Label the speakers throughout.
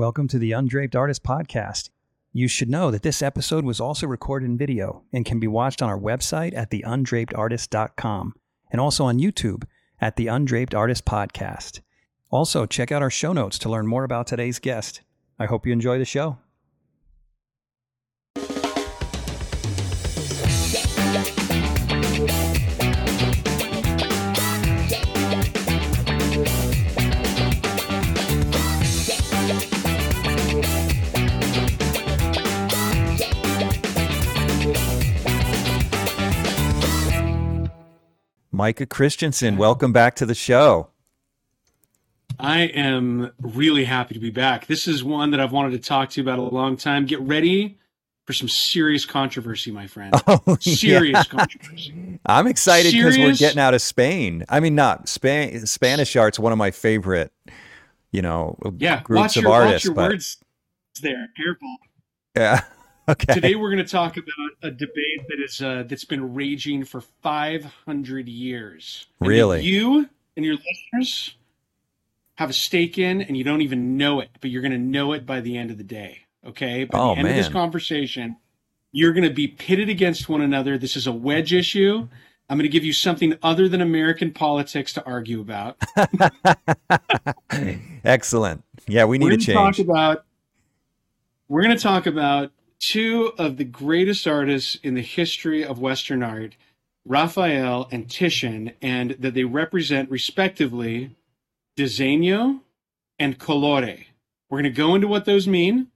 Speaker 1: Welcome to the Undraped Artist Podcast. You should know that this episode was also recorded in video and can be watched on our website at theundrapedartist.com and also on YouTube at the Undraped Artist Podcast. Also, check out our show notes to learn more about today's guest. I hope you enjoy the show. Micah Christensen, welcome back to the show.
Speaker 2: I am really happy to be back. This is one that I've wanted to talk to you about a long time. Get ready for some serious controversy, my friend. Oh, serious yeah. controversy.
Speaker 1: I'm excited because we're getting out of Spain. I mean, not Spain. Spanish art's one of my favorite, you know,
Speaker 2: yeah,
Speaker 1: groups
Speaker 2: watch
Speaker 1: of
Speaker 2: your,
Speaker 1: artists.
Speaker 2: Watch your but... words there. Careful.
Speaker 1: Yeah. Okay.
Speaker 2: Today we're going to talk about a debate that is uh, that's been raging for 500 years.
Speaker 1: And really?
Speaker 2: You and your listeners have a stake in, and you don't even know it, but you're going to know it by the end of the day. Okay. By
Speaker 1: oh,
Speaker 2: the end
Speaker 1: man.
Speaker 2: of this conversation, you're going to be pitted against one another. This is a wedge issue. I'm going to give you something other than American politics to argue about.
Speaker 1: Excellent. Yeah, we need
Speaker 2: we're
Speaker 1: to change.
Speaker 2: Talk about, we're going to talk about two of the greatest artists in the history of Western art, Raphael and Titian, and that they represent respectively disegno and colore. We're going to go into what those mean,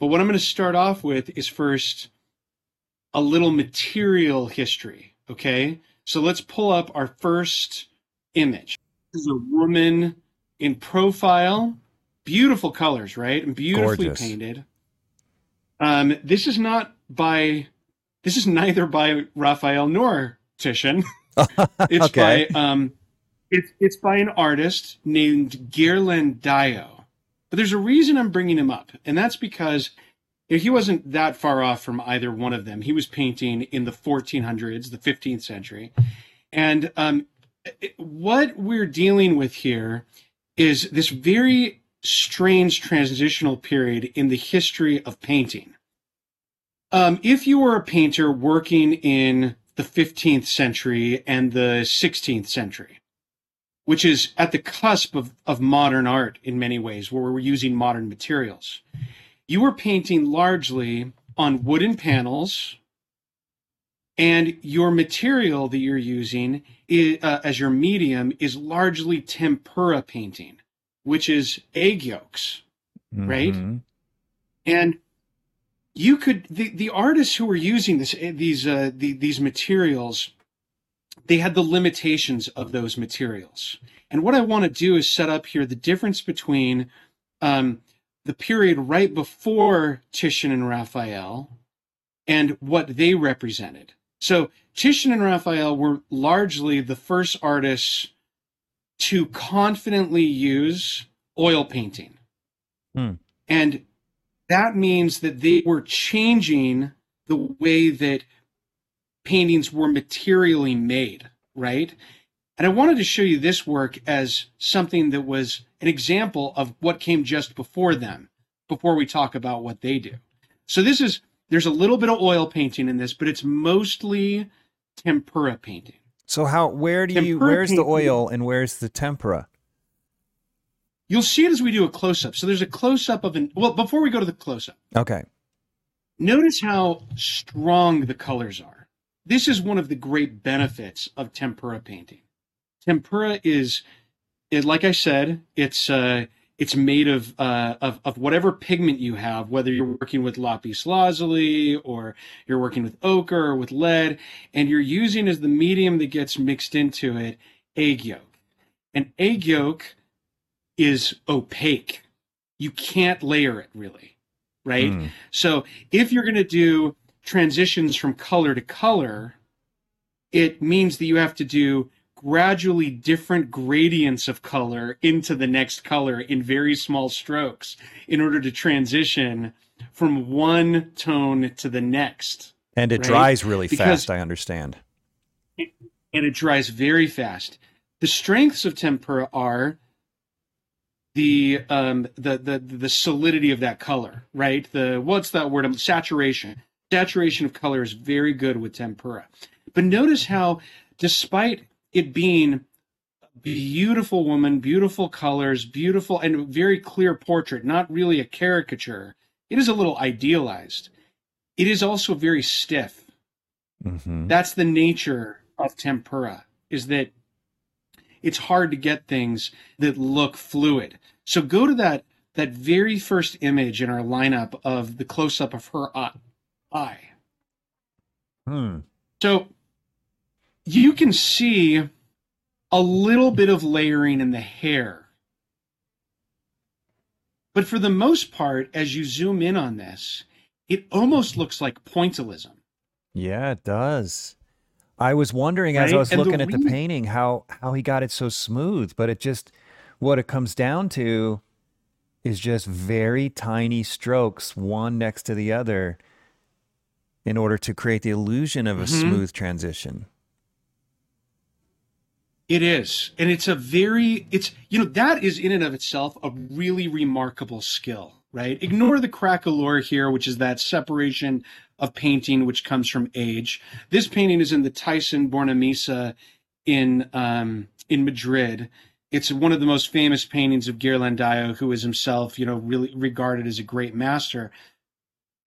Speaker 2: but what I'm going to start off with is first a little material history, okay? So let's pull up our first image. This is a woman in profile, beautiful colors, right? And beautifully
Speaker 1: Gorgeous.
Speaker 2: painted. Um, this is not by, this is neither by Raphael nor Titian. it's
Speaker 1: okay.
Speaker 2: by, um, it's it's by an artist named Ghirlandaio. But there's a reason I'm bringing him up, and that's because he wasn't that far off from either one of them. He was painting in the 1400s, the 15th century, and um, what we're dealing with here is this very strange transitional period in the history of painting. Um, if you were a painter working in the 15th century and the 16th century, which is at the cusp of, of modern art in many ways, where we're using modern materials, you were painting largely on wooden panels, and your material that you're using is, uh, as your medium is largely tempera painting which is egg yolks, mm-hmm. right? And you could the, the artists who were using this eh, these uh, the, these materials, they had the limitations of those materials. And what I want to do is set up here the difference between um, the period right before Titian and Raphael and what they represented. So Titian and Raphael were largely the first artists to confidently use oil painting.
Speaker 1: Hmm.
Speaker 2: And that means that they were changing the way that paintings were materially made, right? And I wanted to show you this work as something that was an example of what came just before them, before we talk about what they do. So this is, there's a little bit of oil painting in this, but it's mostly tempera painting.
Speaker 1: So how where do you where's the oil and where's the tempera?
Speaker 2: You'll see it as we do a close up. So there's a close up of an, well, before we go to the close up,
Speaker 1: Okay.
Speaker 2: notice how strong the colors are. This is one of the great benefits of tempera painting. Tempera is, is like I said, it's uh, it's made of, uh, of of whatever pigment you have, whether you're working with lapis lazuli or you're working with ochre or with lead, and you're using as the medium that gets mixed into it egg yolk. And egg yolk is opaque. You can't layer it really, right?
Speaker 1: Mm.
Speaker 2: So if you're going to do transitions from color to color, it means that you have to do gradually different gradients of color into the next color in very small strokes in order to transition from one tone to the next.
Speaker 1: And it
Speaker 2: Right?
Speaker 1: dries really
Speaker 2: Because-
Speaker 1: fast, I understand.
Speaker 2: And it dries very fast. The strengths of tempera are the um the the the solidity of that color, right? The what's that word? Saturation. Saturation of color is very good with tempera. But notice how, despite it being a beautiful woman, beautiful colors, beautiful and very clear portrait, not really a caricature, it is a little idealized. It is also very stiff.
Speaker 3: Mm-hmm.
Speaker 2: That's the nature of tempera, is that it's hard to get things that look fluid. So go to that that very first image in our lineup of the close up of her eye. eye.
Speaker 3: Hmm.
Speaker 2: So you can see a little bit of layering in the hair. But for the most part, as you zoom in on this, it almost looks like pointillism.
Speaker 3: Yeah, it does. I was wondering as I was
Speaker 2: And the
Speaker 3: looking at the painting how how he got it so smooth, but it just what it comes down to is just very tiny strokes, one next to the other, in order to create the illusion of a
Speaker 2: Mhm.
Speaker 3: smooth transition.
Speaker 2: It is. And it's a very, it's, you know, that is in and of itself a really remarkable skill, right? Ignore the craquelure here, which is that separation of painting which comes from age. This painting is in the Thyssen-Bornemisza in, um, in Madrid. It's one of the most famous paintings of Ghirlandaio, who is himself, you know, really regarded as a great master.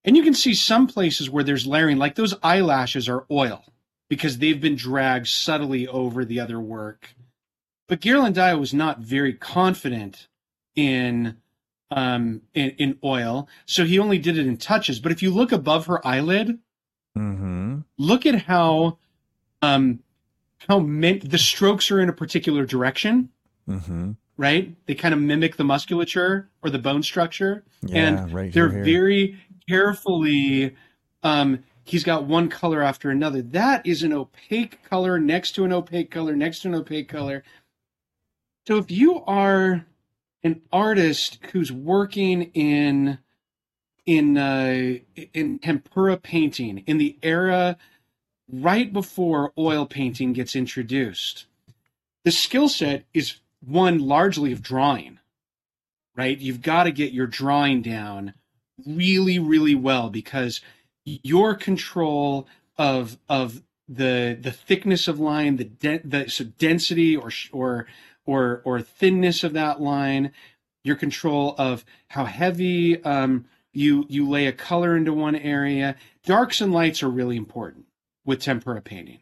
Speaker 2: And you can see some places where there's layering, like those eyelashes are oil because they've been dragged subtly over the other work. But Ghirlandaio was not very confident in um in, in oil, so he only did it in touches. But if you look above her eyelid,
Speaker 3: Mm-hmm.
Speaker 2: look at how um how men- the strokes are in a particular direction,
Speaker 3: Mm-hmm.
Speaker 2: right? They kind of mimic the musculature or the bone structure
Speaker 3: Yeah,
Speaker 2: and
Speaker 3: right
Speaker 2: they're
Speaker 3: here.
Speaker 2: very carefully um he's got one color after another that is an opaque color next to an opaque color next to an opaque color so if you are an artist who's working in in uh in tempera painting in the era right before oil painting gets introduced the skill set is one largely of drawing right? You've got to get your drawing down really, really well because your control of of the the thickness of line, the de- the so density or or or or thinness of that line, your control of how heavy um, you you lay a color into one area. Darks and lights are really important with tempera painting,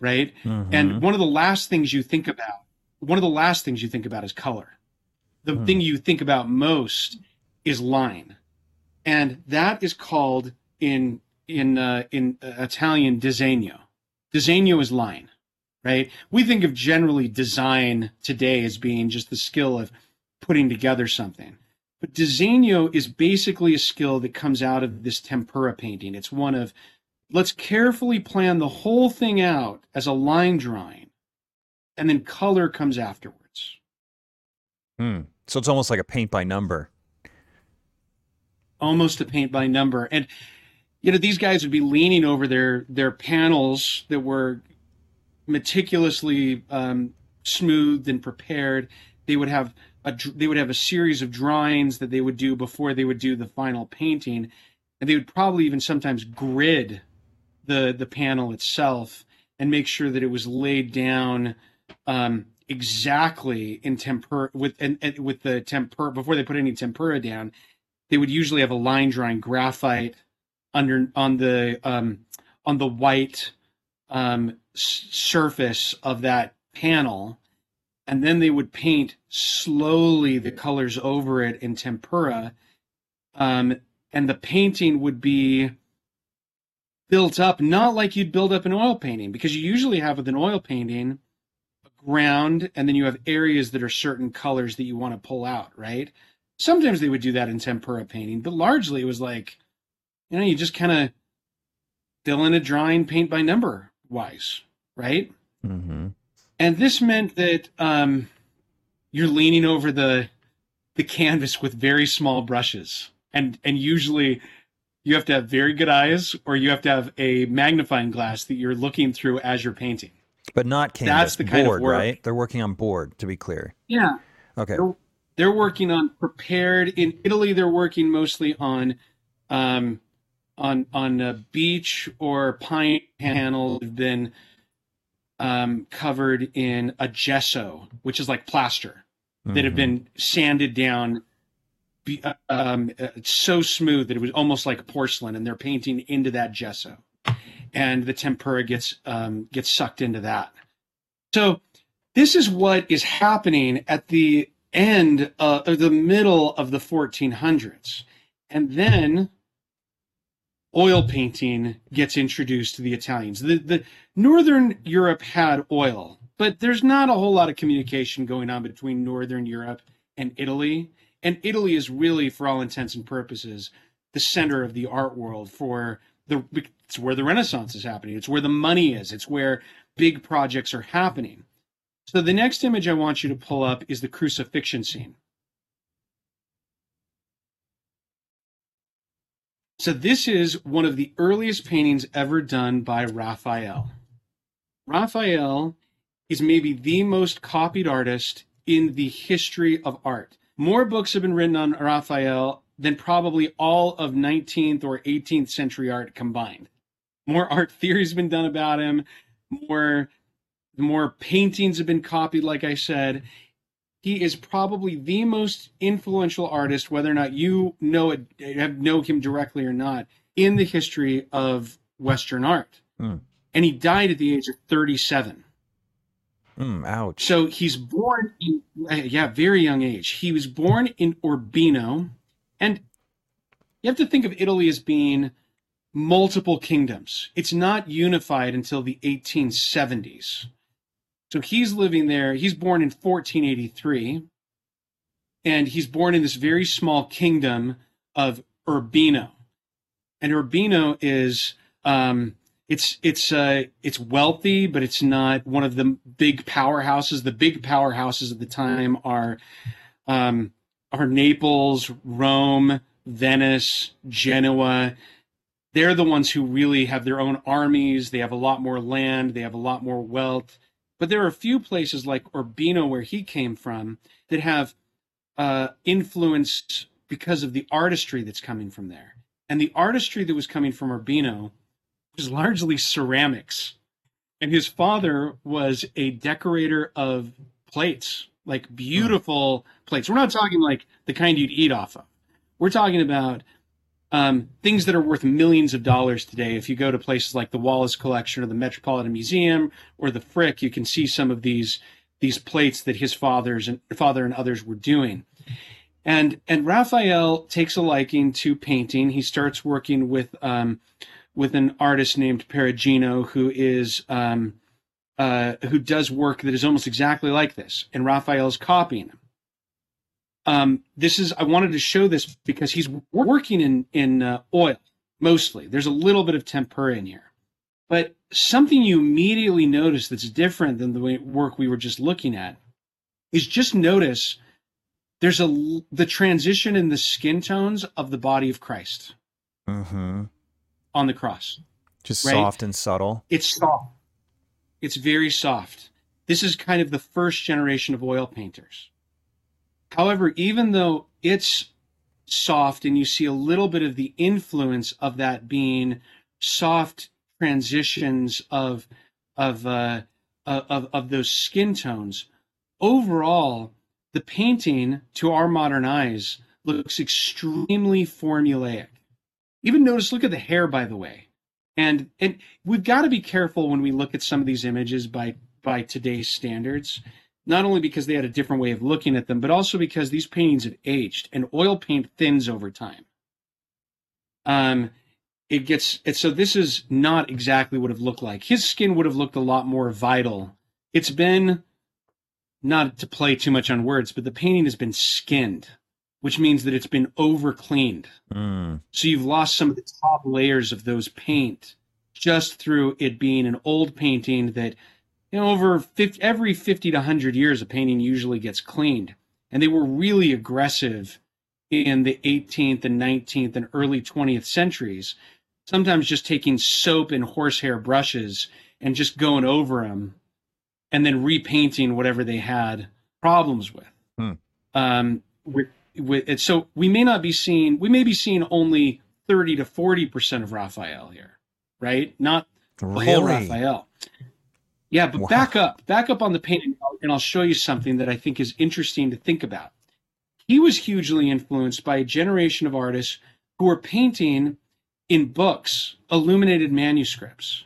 Speaker 2: right?
Speaker 3: Mhm.
Speaker 2: And one of the last things you think about, one of the last things you think about is color. The
Speaker 3: Hmm.
Speaker 2: thing you think about most is line, and that is called in in uh, in uh, Italian disegno. Disegno is line, right? We think of generally design today as being just the skill of putting together something. But disegno is basically a skill that comes out of this tempera painting. It's one of let's carefully plan the whole thing out as a line drawing, and then color comes afterwards.
Speaker 3: Hmm. So it's almost like a paint by number.
Speaker 2: almost a paint by number. And you know, these guys would be leaning over their their panels that were meticulously um, smoothed and prepared. They would have a they would have a series of drawings that they would do before they would do the final painting, and they would probably even sometimes grid the the panel itself and make sure that it was laid down um, exactly in tempera with and, and with the tempera before they put any tempera down they would usually have a line drawing graphite under on the um, on the white um, surface of that panel, and then they would paint slowly the colors over it in tempera, um, and the painting would be built up not like you'd build up an oil painting because you usually have with an oil painting a ground and then you have areas that are certain colors that you want to pull out right? Sometimes they would do that in tempera painting, but largely it was like, you know, you just kind of fill in a drawing paint by number wise, right?
Speaker 3: Mm-hmm.
Speaker 2: And this meant that um, you're leaning over the the canvas with very small brushes, and and usually you have to have very good eyes, or you have to have a magnifying glass that you're looking through as you're painting.
Speaker 3: But not canvas.
Speaker 2: That's the kind of work.
Speaker 3: right? They're working on board, to be clear.
Speaker 2: Yeah,
Speaker 3: Okay.
Speaker 2: They're- They're working on prepared in Italy. They're working mostly on um, on on a beach or pine panels have been um, covered in a gesso, which is like plaster that have
Speaker 3: Mhm.
Speaker 2: been sanded down. Be, um, uh, so smooth that it was almost like porcelain, and they're painting into that gesso, and the tempera gets um, gets sucked into that. So this is what is happening at the end uh, or the middle of the 1400s, and then oil painting gets introduced to the Italians. The, the Northern Europe had oil, but there's not a whole lot of communication going on between Northern Europe and Italy. And Italy is really, for all intents and purposes, the center of the art world for the it's where the Renaissance is happening. It's where the money is. It's where big projects are happening. So the next image I want you to pull up is the crucifixion scene. So this is one of the earliest paintings ever done by Raphael. Raphael is maybe the most copied artist in the history of art. More books have been written on Raphael than probably all of 19th or 18th century art combined. More art theory has been done about him, more more paintings have been copied like I said. He is probably the most influential artist whether or not you know it have know him directly or not in the history of western art.
Speaker 3: Hmm.
Speaker 2: And he died at the age of 37.
Speaker 3: Mm, ouch.
Speaker 2: So he's born in uh, yeah, very young age. He was born in Urbino, and you have to think of Italy as being multiple kingdoms. It's not unified until the 1870s. So he's living there. He's born in 1483, and he's born in this very small kingdom of Urbino. And Urbino is um, it's it's uh, it's wealthy, but it's not one of the big powerhouses. The big powerhouses at the time are um, are Naples, Rome, Venice, Genoa. They're the ones who really have their own armies. They have a lot more land. They have a lot more wealth. But there are a few places like Urbino, where he came from, that have uh, influence because of the artistry that's coming from there. And the artistry that was coming from Urbino was largely ceramics. And his father was a decorator of plates, like beautiful plates. We're not talking like the kind you'd eat off of. We're talking about um, things that are worth millions of dollars today. If you go to places like the Wallace Collection or the Metropolitan Museum or the Frick, you can see some of these these plates that his fathers and father and others were doing. And and Raphael takes a liking to painting. He starts working with um, with an artist named Perugino, who is um, uh, who does work that is almost exactly like this, and Raphael's copying him. Um, this is I wanted to show this because he's working in in uh, oil mostly. There's a little bit of tempera in here, but something you immediately notice that's different than the way, work we were just looking at is just notice there's a the transition in the skin tones of the body of Christ
Speaker 3: Mm-hmm.
Speaker 2: on the cross.
Speaker 3: Just
Speaker 2: Right.
Speaker 3: soft and subtle.
Speaker 2: It's soft. It's very soft. This is kind of the first generation of oil painters. However, even though it's soft and you see a little bit of the influence of that being soft transitions of of uh, of of those skin tones, overall the painting to our modern eyes looks extremely formulaic. Even notice, look at the hair, by the way and and we've got to be careful when we look at some of these images by by today's standards not only because they had a different way of looking at them but also because these paintings have aged and oil paint thins over time. Um it gets it so this is not exactly what it looked like. His skin would have looked a lot more vital. It's been not to play too much on words but the painting has been skinned which means that it's been over cleaned
Speaker 3: Mm.
Speaker 2: so you've lost some of the top layers of those paint just through it being an old painting that, you know, over 50, every 50 to 100 years, a painting usually gets cleaned. And they were really aggressive in the 18th and 19th and early 20th centuries, sometimes just taking soap and horsehair brushes and just going over them and then repainting whatever they had problems with.
Speaker 3: Hmm.
Speaker 2: Um, with with it, so we may not be seeing we may be seeing only thirty to forty percent of Raphael here, right? Not the whole Raphael. Yeah, but
Speaker 3: Wow.
Speaker 2: back up, back up on the painting, and I'll show you something that I think is interesting to think about. He was hugely influenced by a generation of artists who were painting in books, illuminated manuscripts.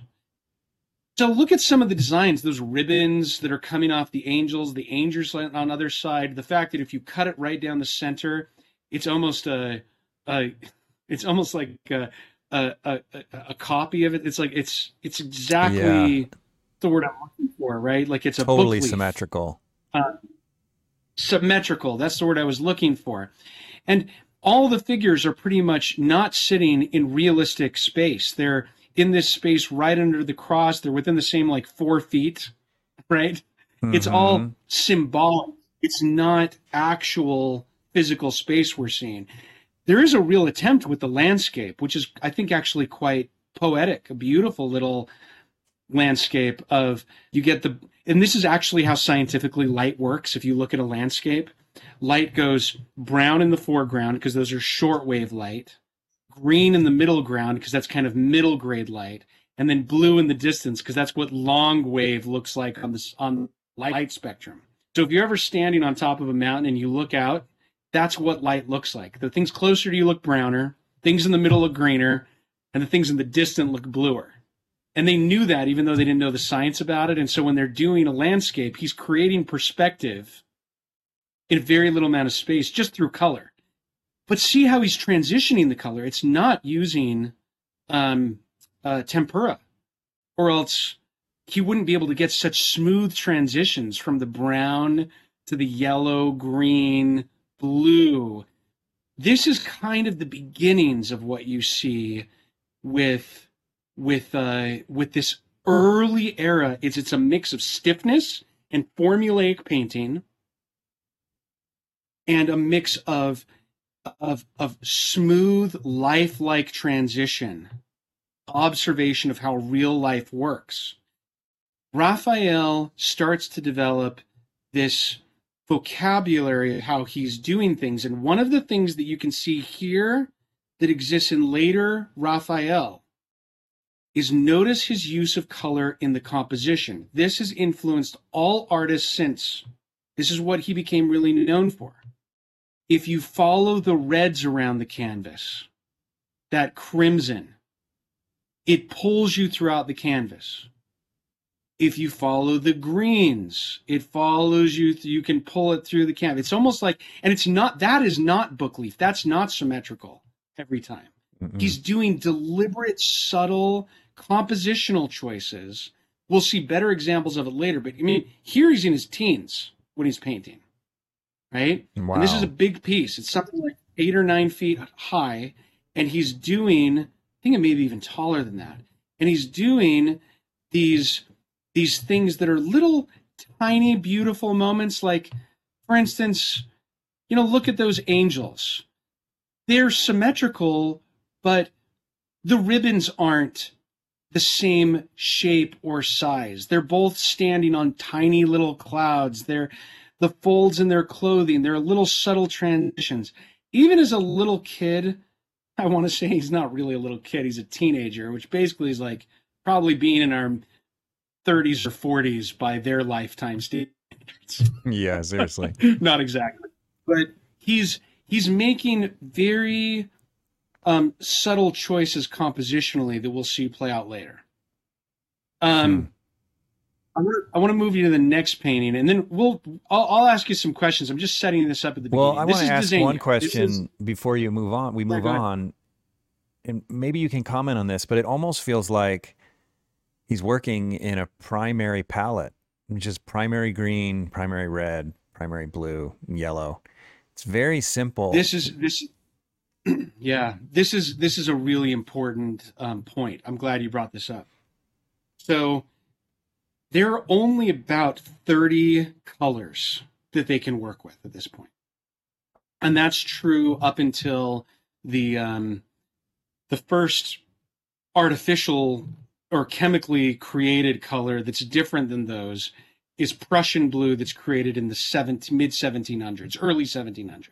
Speaker 2: So look at some of the designs, those ribbons that are coming off the angels, the angels on the other side. The fact that if you cut it right down the center, it's almost a, a it's almost like a, a, a, a- a copy of it. It's like it's it's exactly the word I'm looking for, right? Like it's a
Speaker 3: Totally symmetrical.
Speaker 2: Uh, symmetrical. That's the word I was looking for. And all the figures are pretty much not sitting in realistic space. They're in this space right under the cross. They're within the same like four feet, right? It's mm-hmm.
Speaker 3: all
Speaker 2: symbolic. It's not actual physical space we're seeing. There is a real attempt with the landscape, which is, I think, actually quite poetic, a beautiful little landscape of you get the and this is actually how scientifically light works if you look at a landscape. Light goes brown in the foreground because those are shortwave light green in the middle ground because that's kind of middle grade light and then blue in the distance because that's what long wave looks like on this on light spectrum. So if you're ever standing on top of a mountain and you look out that's what light looks like. The things closer to you look browner things in the middle look greener and the things in the distant look bluer and they knew that even though they didn't know the science about it. And so when they're doing a landscape he's creating perspective in a very little amount of space just through color. But see how he's transitioning the color. It's not using um, uh, tempera or else he wouldn't be able to get such smooth transitions from the brown to the yellow green blue. This is kind of the beginnings of what you see with with uh with this early era it's it's a mix of stiffness and formulaic painting and a mix of of of smooth lifelike transition observation of how real life works. Raphael starts to develop this vocabulary of how he's doing things and one of the things that you can see here that exists in later raphael is notice his use of color in the composition. This has influenced all artists since. This is what he became really known for. If you follow the reds around the canvas, that crimson, it pulls you throughout the canvas. If you follow the greens, it follows you. Th- you can pull it through the canvas. It's almost like, and it's not, that is not book leaf. That's not symmetrical every time.
Speaker 3: Mm-mm.
Speaker 2: He's doing deliberate, subtle compositional choices. We'll see better examples of it later, but I mean, here he's in his teens when he's painting, right?
Speaker 3: wow.
Speaker 2: And this is a big piece. It's something like eight or nine feet high, and he's doing, I think it may be even taller than that. And he's doing these these things that are little tiny beautiful moments like for instance you know look at those angels they're symmetrical but the ribbons aren't the same shape or size. They're both standing on tiny little clouds. They're the folds in their clothing they're little subtle transitions. Even as a little kid i want to say he's not really a little kid he's a teenager which basically is like probably being in our 30s or 40s by their lifetime standards.
Speaker 3: Yeah, seriously.
Speaker 2: not exactly. But he's he's making very um subtle choices compositionally that we'll see play out later um I want, to, I want to move you to the next painting, and then we'll. I'll, I'll ask you some questions. I'm just setting this up at the beginning.
Speaker 3: Well, I want to ask
Speaker 2: Dizania.
Speaker 3: one question
Speaker 2: is-
Speaker 3: before you move on. We move
Speaker 2: ahead.
Speaker 3: on, and maybe you can comment on this, but it almost feels like he's working in a primary palette, which is primary green, primary red, primary blue, and yellow. It's very simple.
Speaker 2: this is this. Yeah, this is this is a really important um, point. I'm glad you brought this up. So there are only about 30 colors that they can work with at this. And that's true up until the um, the first artificial or chemically created color that's different than those is Prussian blue that's created in the 17, mid 1700s, early 1700s.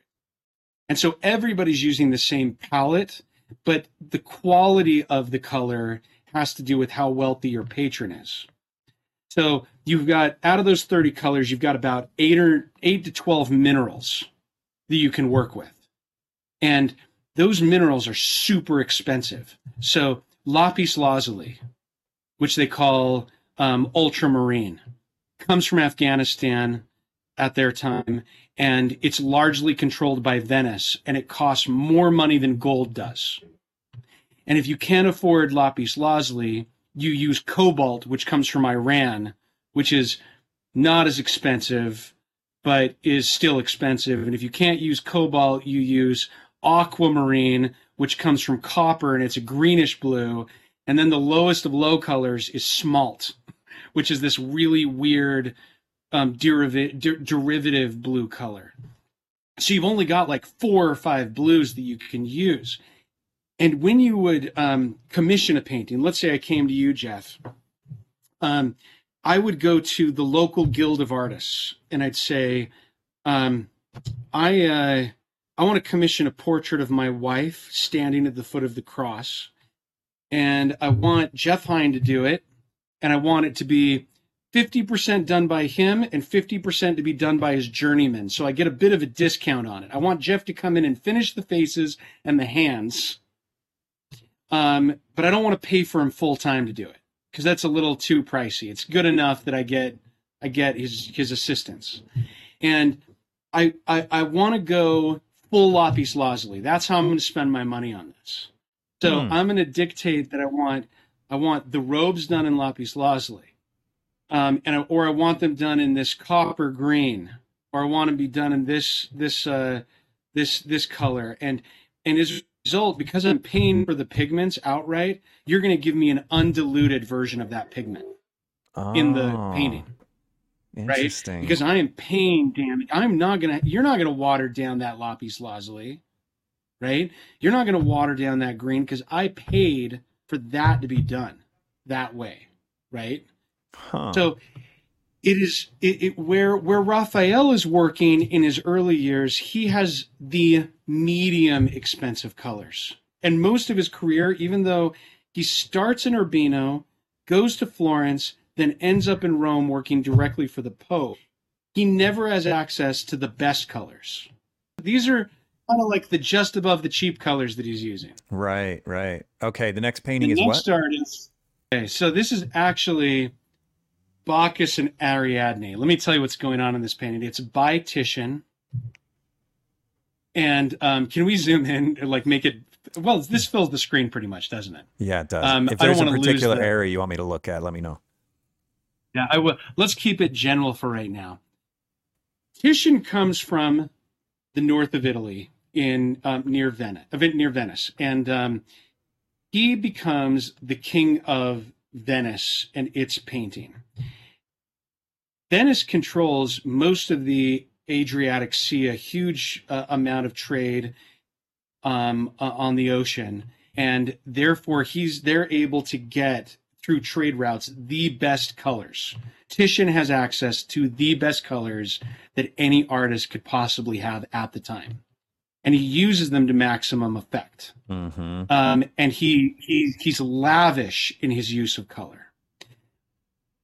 Speaker 2: And so everybody's using the same palette, but the quality of the color has to do with how wealthy your patron is. So you've got out of those 30 colors, you've got about eight or eight to 12 minerals that you can work with. And those minerals are super expensive. So lapis lazuli, which they call um, ultramarine, comes from Afghanistan at their time, and it's largely controlled by Venice, and it costs more money than gold does. And if you can't afford lapis lazuli, you use cobalt, which comes from Iran, which is not as expensive, but is still expensive. And if you can't use cobalt, you use aquamarine, which comes from copper and it's a greenish blue. And then the lowest of low colors is smalt, which is this really weird um, derivative, der- derivative blue color. So you've only got like four or five blues that you can use. And when you would um, commission a painting, let's say I came to you, Jeff, um, I would go to the local guild of artists and I'd say, um, I uh, I want to commission a portrait of my wife standing at the foot of the cross, and I want Jeff Hein to do it, and I want it to be 50% done by him and 50% to be done by his journeyman. So I get a bit of a discount on it. I want Jeff to come in and finish the faces and the hands um, but I don't want to pay for him full time to do it because that's a little too pricey. It's good enough that I get I get his his assistance, and I I, I want to go full lapis lazuli. That's how I'm going to spend my money on this. So hmm. I'm going to dictate that I want I want the robes done in lapis lazuli, um, and or I want them done in this copper green, or I want to be done in this this uh, this this color, and and as a result, because I'm paying for the pigments outright, you're going to give me an undiluted version of that pigment oh, in the oh, painting.
Speaker 3: Interesting.
Speaker 2: Right? Because I am paying damage. I'm not going to, you're not going to water down that lapis lazuli, right? You're not going to water down that green because I paid for that to be done that way, right? Huh. So it is it, it, where where Raphael is working in his early years. He has the medium expensive colors, and most of his career, even though he starts in Urbino, goes to Florence, then ends up in Rome working directly for the Pope. He never has access to the best colors. These are kind of like the just above the cheap colors that he's using.
Speaker 3: Right, right. Okay, the next painting the
Speaker 2: is
Speaker 3: next
Speaker 2: what? Artist, okay, so this is actually Bacchus and Ariadne. Let me tell you what's going on in this painting. It's by Titian. And um, can we zoom in like make it? Well, this fills the screen pretty much, doesn't it?
Speaker 3: Yeah, it does. Um, if there's a particular the, area you want me to look at, let me know.
Speaker 2: Yeah, I will. Let's keep it general for right now. Titian comes from the north of Italy, in um, near Venice, near Venice, and um, he becomes the king of Venice and its painting. Venice controls most of the Adriatic Sea, a huge uh, amount of trade um, uh, on the ocean, and therefore he's they're able to get through trade routes the best colors. Titian has access to the best colors that any artist could possibly have at the time, and he uses them to maximum effect. Mm-hmm. Um, and he he he's lavish in his use of color.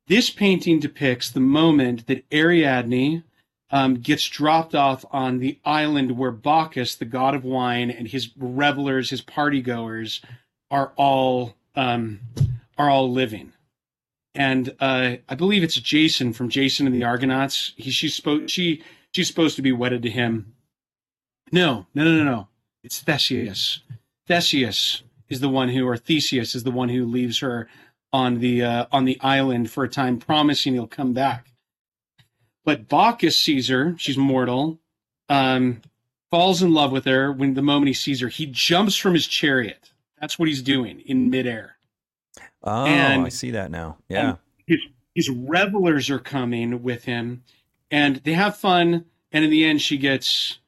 Speaker 2: This painting depicts the moment that Ariadne um, gets dropped off on the island where Bacchus, the god of wine, and his revelers, his party goers, are all um, are all living. And uh, I believe it's Jason from Jason and the Argonauts. He she's supposed she she's supposed to be wedded to him. No, no, no, no, no. It's Theseus. Theseus is the one who, or Theseus is the one who leaves her on the uh, on the island for a time, promising he'll come back. But Bacchus sees her; she's mortal. Um, falls in love with her. When the moment he sees her, he jumps from his chariot. That's what he's doing in midair.
Speaker 3: Oh, and, I see that now. Yeah,
Speaker 2: his his revelers are coming with him, and they have fun. And in the end, she gets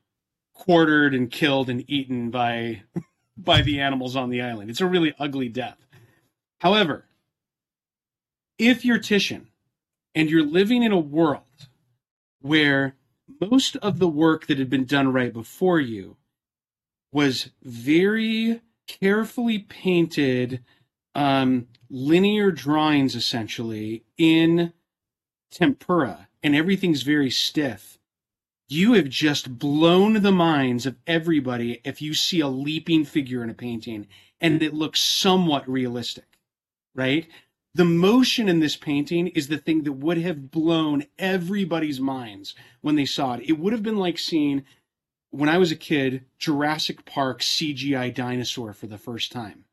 Speaker 2: quartered and killed and eaten by by the animals on the island. It's a really ugly death. However, if you're Titian and you're living in a world where most of the work that had been done right before you was very carefully painted um, linear drawings essentially in tempera and everything's very stiff. You have just blown the minds of everybody if you see a leaping figure in a painting and it looks somewhat realistic right the motion in this painting is the thing that would have blown everybody's minds when they saw it it would have been like seeing when I was a kid, Jurassic Park CGI dinosaur for the first time.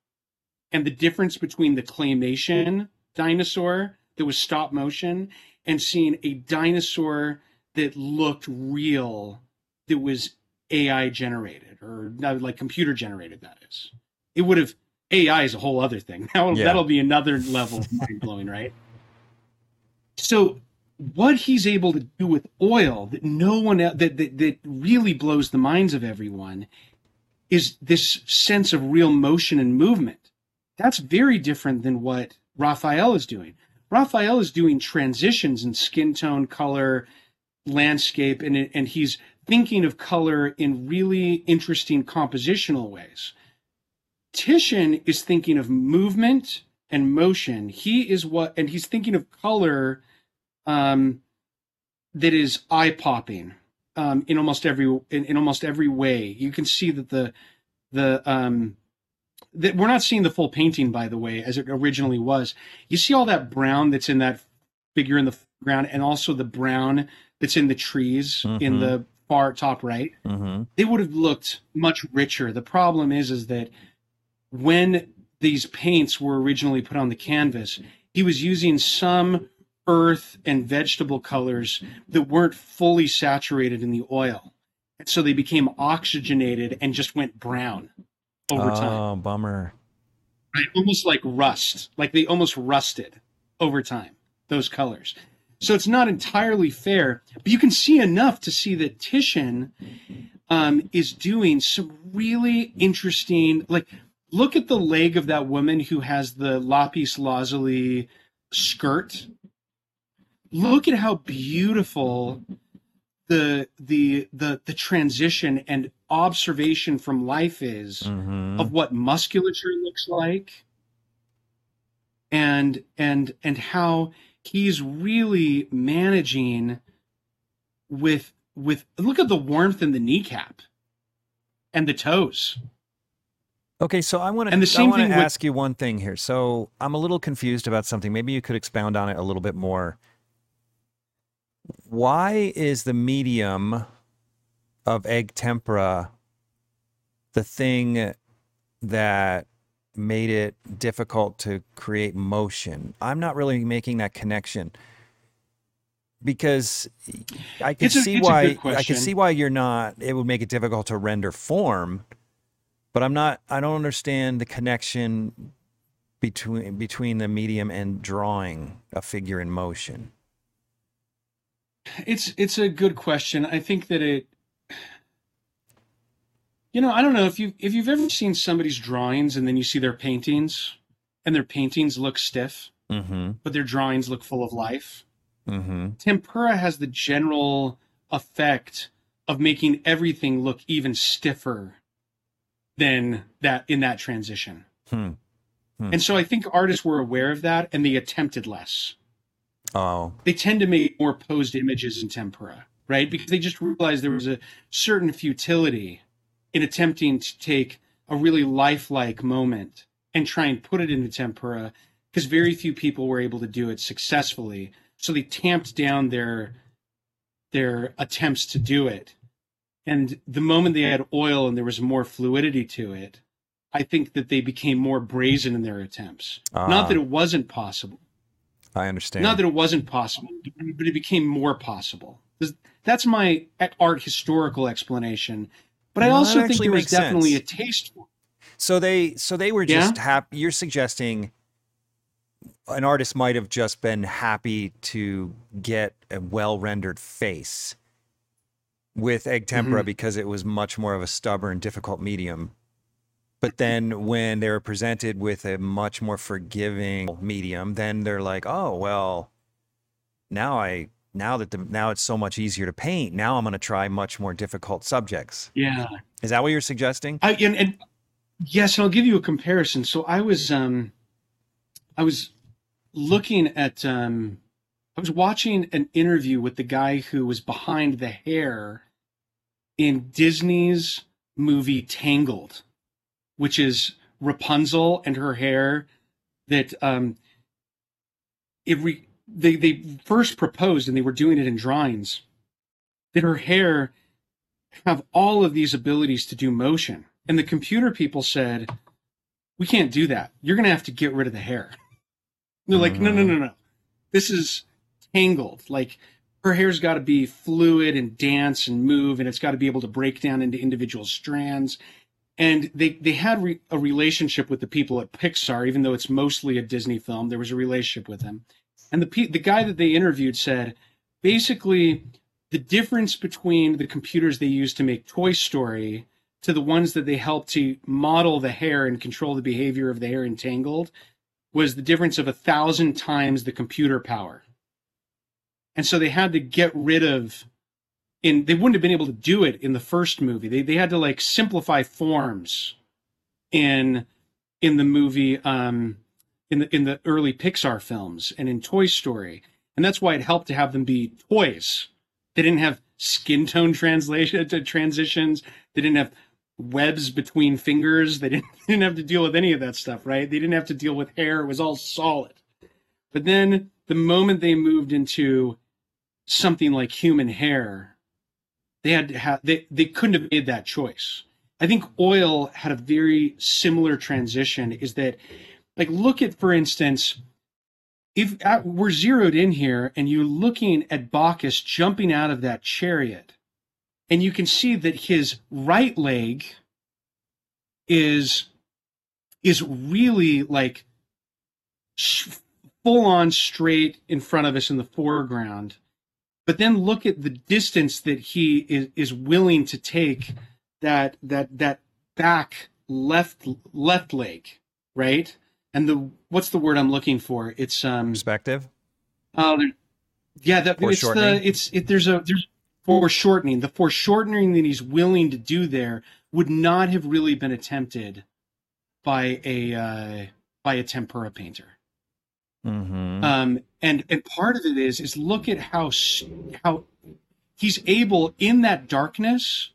Speaker 2: And the difference between the claymation dinosaur that was stop motion and seeing a dinosaur that looked real that was AI generated or like computer generated, that is. It would have, AI is a whole other thing. That'll, yeah. that'll be another level of mind blowing, right? So what he's able to do with oil that no one that, that that really blows the minds of everyone is this sense of real motion and movement. That's very different than what Raphael is doing. Raphael is doing transitions in skin tone, color, landscape, and and he's thinking of color in really interesting compositional ways. Titian is thinking of movement and motion. He is what, and he's thinking of color um, that is eye popping um, in almost every in, in, almost every way. You can see that the the um, that we're not seeing the full painting by the way as it originally was. You see all that brown that's in that figure in the ground, and also the brown that's in the trees mm-hmm. in the far top right. Mm-hmm. They would have looked much richer. The problem is is that when these paints were originally put on the canvas, he was using some earth and vegetable colors that weren't fully saturated in the oil. And so they became oxygenated and just went brown over
Speaker 3: oh,
Speaker 2: time.
Speaker 3: Oh, bummer.
Speaker 2: Right? Almost like rust. Like they almost rusted over time, those colors. So it's not entirely fair, but you can see enough to see that Titian um, is doing some really interesting, like, look at the leg of that woman who has the lapis lazuli skirt look at how beautiful the the the the transition and observation from life is mm-hmm. of what musculature looks like and and and how he's really managing with with look at the warmth in the kneecap and the toes
Speaker 3: Okay, so I want to and the same I want to ask with, you one thing here. So I'm a little confused about something. Maybe you could expound on it a little bit more why is the medium of egg tempera the thing that made it difficult to create motion? I'm not really making that connection because I can see why I can see why you're not. It would make it difficult to render form, but I'm not. I don't understand the connection between between the medium and drawing a figure in motion.
Speaker 2: It's it's a good question. I think that it you know, I don't know if you if you've ever seen somebody's drawings and then you see their paintings and their paintings look stiff, mm-hmm. but their drawings look full of life. Mm-hmm. Tempera has the general effect of making everything look even stiffer than that in that transition. Hmm. Hmm. And so I think artists were aware of that and they attempted less.
Speaker 3: Oh.
Speaker 2: They tend to make more posed images in tempera, right? Because they just realized there was a certain futility in attempting to take a really lifelike moment and try and put it into tempera because very few people were able to do it successfully. So they tamped down their their attempts to do it. And the moment they had oil and there was more fluidity to it, I think that they became more brazen in their attempts. Uh, Not that it wasn't possible,
Speaker 3: I understand.
Speaker 2: Not that it wasn't possible, but it became more possible. That's my art historical explanation. But well, I also think there was definitely sense. a taste for it.
Speaker 3: So they so they were just yeah? happy you're suggesting an artist might have just been happy to get a well rendered face with egg tempera mm-hmm. because it was much more of a stubborn, difficult medium but then when they were presented with a much more forgiving medium, then they're like, oh, well, now I now that the now it's so much easier to paint. Now I'm going to try much more difficult subjects.
Speaker 2: Yeah.
Speaker 3: Is that what you're suggesting?
Speaker 2: I, and, and yes, and I'll give you a comparison. So I was um, I was looking at um, I was watching an interview with the guy who was behind the hair in Disney's movie Tangled, which is Rapunzel and her hair that um, it re- they they first proposed and they were doing it in drawings that her hair have all of these abilities to do motion. And the computer people said we can't do that. You're going to have to get rid of the hair. They're like no no no no. This is tangled. Like her hair's got to be fluid and dance and move and it's got to be able to break down into individual strands. And they they had re- a relationship with the people at Pixar even though it's mostly a Disney film there was a relationship with them. And the pe- the guy that they interviewed said basically the difference between the computers they used to make Toy Story to the ones that they helped to model the hair and control the behavior of the hair in Tangled was the difference of a thousand times the computer power. And so they had to get rid of in they wouldn't have been able to do it in the first movie. They they had to like simplify forms in in the movie um in the in the early Pixar films and in Toy Story. And that's why it helped to have them be toys. They didn't have skin tone translation to transitions. They didn't have webs between fingers. They didn't, they didn't have to deal with any of that stuff, right? They didn't have to deal with hair. It was all solid. But then the moment they moved into something like human hair, they had to have they, they couldn't have made that choice. I think oil had a very similar transition, is that like look at for instance if at, we're zeroed in here and you're looking at Bacchus jumping out of that chariot, and you can see that his right leg is is really like full on straight in front of us in the foreground. But then look at the distance that he is, is willing to take that that that back left left leg, right? and the what's the word I'm looking for? It's um
Speaker 3: Perspective.
Speaker 2: Oh, uh, yeah, that it's the it's it. There's a there's foreshortening. The foreshortening that he's willing to do there would not have really been attempted by a uh, by a tempera painter.
Speaker 3: Mm-hmm.
Speaker 2: Um, and and part of it is is look at how how he's able in that darkness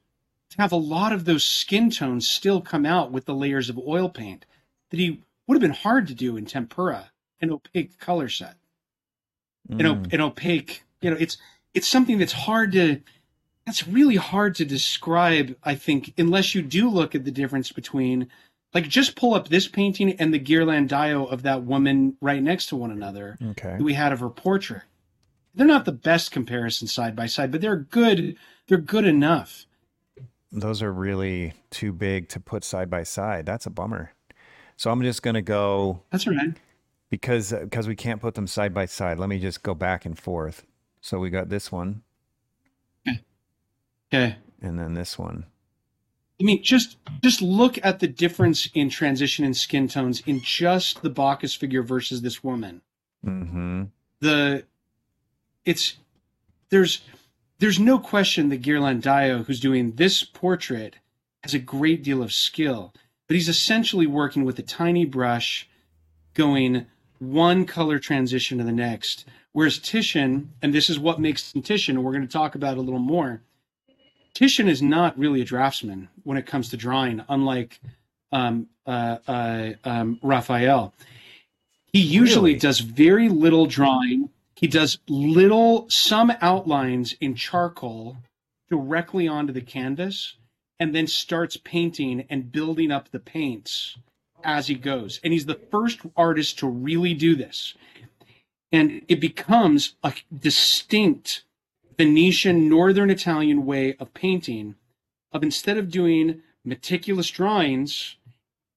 Speaker 2: to have a lot of those skin tones still come out with the layers of oil paint that he would have been hard to do in tempera, an opaque color set. Mm. An, op- an opaque, you know, it's it's something that's hard to that's really hard to describe, I think, unless you do look at the difference between like just pull up this painting and the Ghirlandaio of that woman right next to one another
Speaker 3: okay.
Speaker 2: that we had of her portrait. They're not the best comparison side by side, but they're good. They're good enough.
Speaker 3: Those are really too big to put side by side. That's a bummer. So I'm just to go.
Speaker 2: That's right.
Speaker 3: Because because we can't put them side by side. Let me just go back and forth. So we got this one.
Speaker 2: Okay. Okay.
Speaker 3: And then this one.
Speaker 2: I mean, just just look at the difference in transition and skin tones in just the Bacchus figure versus this woman.
Speaker 3: Mm-hmm.
Speaker 2: The it's there's there's no question that Ghirlandaio, who's doing this portrait, has a great deal of skill but he's essentially working with a tiny brush going one color transition to the next. Whereas Titian, and this is what makes Titian, and we're going to talk about a little more. Titian is not really a draftsman when it comes to drawing, unlike um, uh, uh, um, Raphael. He usually really? does very little drawing. He does little, some outlines in charcoal directly onto the canvas and then starts painting and building up the paints as he goes. And he's the first artist to really do this. And it becomes a distinct Venetian Northern Italian way of painting, of instead of doing meticulous drawings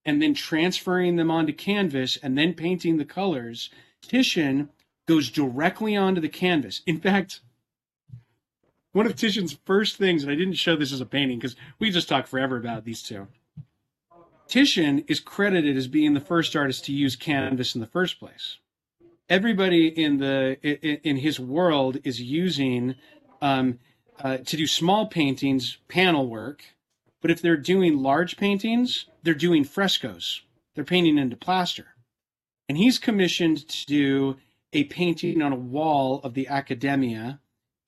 Speaker 2: and then transferring them onto canvas and then painting the colors, Titian goes directly onto the canvas. In fact, one of Titian's first things, and I didn't show this as a painting because we just talk forever about these two. Titian is credited as being the first artist to use canvas in the first place. Everybody in the in, in his world is using um, uh, to do small paintings panel work but if they're doing large paintings they're doing frescoes. They're painting into plaster. And he's commissioned to do a painting on a wall of the Accademia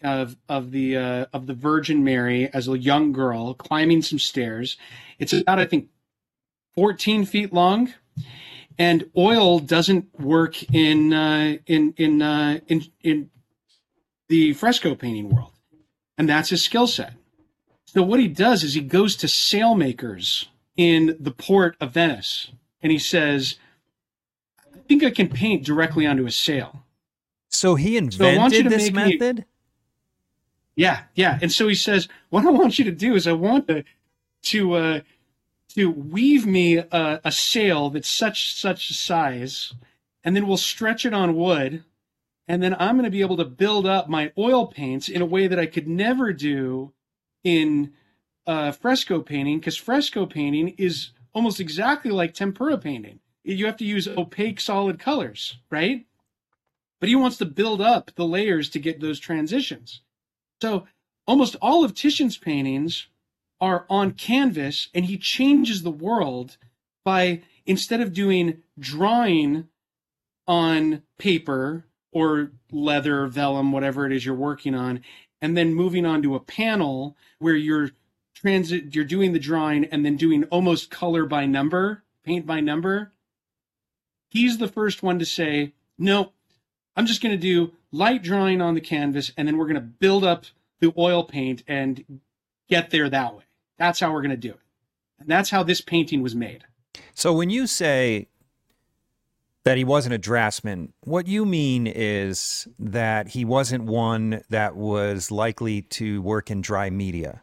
Speaker 2: of of the uh, of the Virgin Mary as a young girl climbing some stairs. It's about I think 14 feet long, and oil doesn't work in uh, in in uh, in in the fresco painting world, and that's his skill set. So what he does is he goes to sailmakers in the port of Venice, and he says, "I think I can paint directly onto a sail."
Speaker 3: So he invented so this method. Me,
Speaker 2: yeah, yeah. And so he says, "What I want you to do is I want to to uh, to weave me a, a sail that's such such a size, and then we'll stretch it on wood, and then I'm going to be able to build up my oil paints in a way that I could never do in uh, fresco painting, because fresco painting is almost exactly like tempera painting. You have to use opaque solid colors, right? But he wants to build up the layers to get those transitions. So almost all of Titian's paintings are on canvas, and he changes the world by instead of doing drawing on paper or leather, vellum, whatever it is you're working on, and then moving on to a panel where you're transit you're doing the drawing and then doing almost color by number, paint by number. He's the first one to say, no, I'm just going to do light drawing on the canvas, and then we're going to build up the oil paint and get there that way. That's how we're going to do it. And that's how this painting was made.
Speaker 3: So when you say that he wasn't a draftsman, what you mean is that he wasn't one that was likely to work in dry media.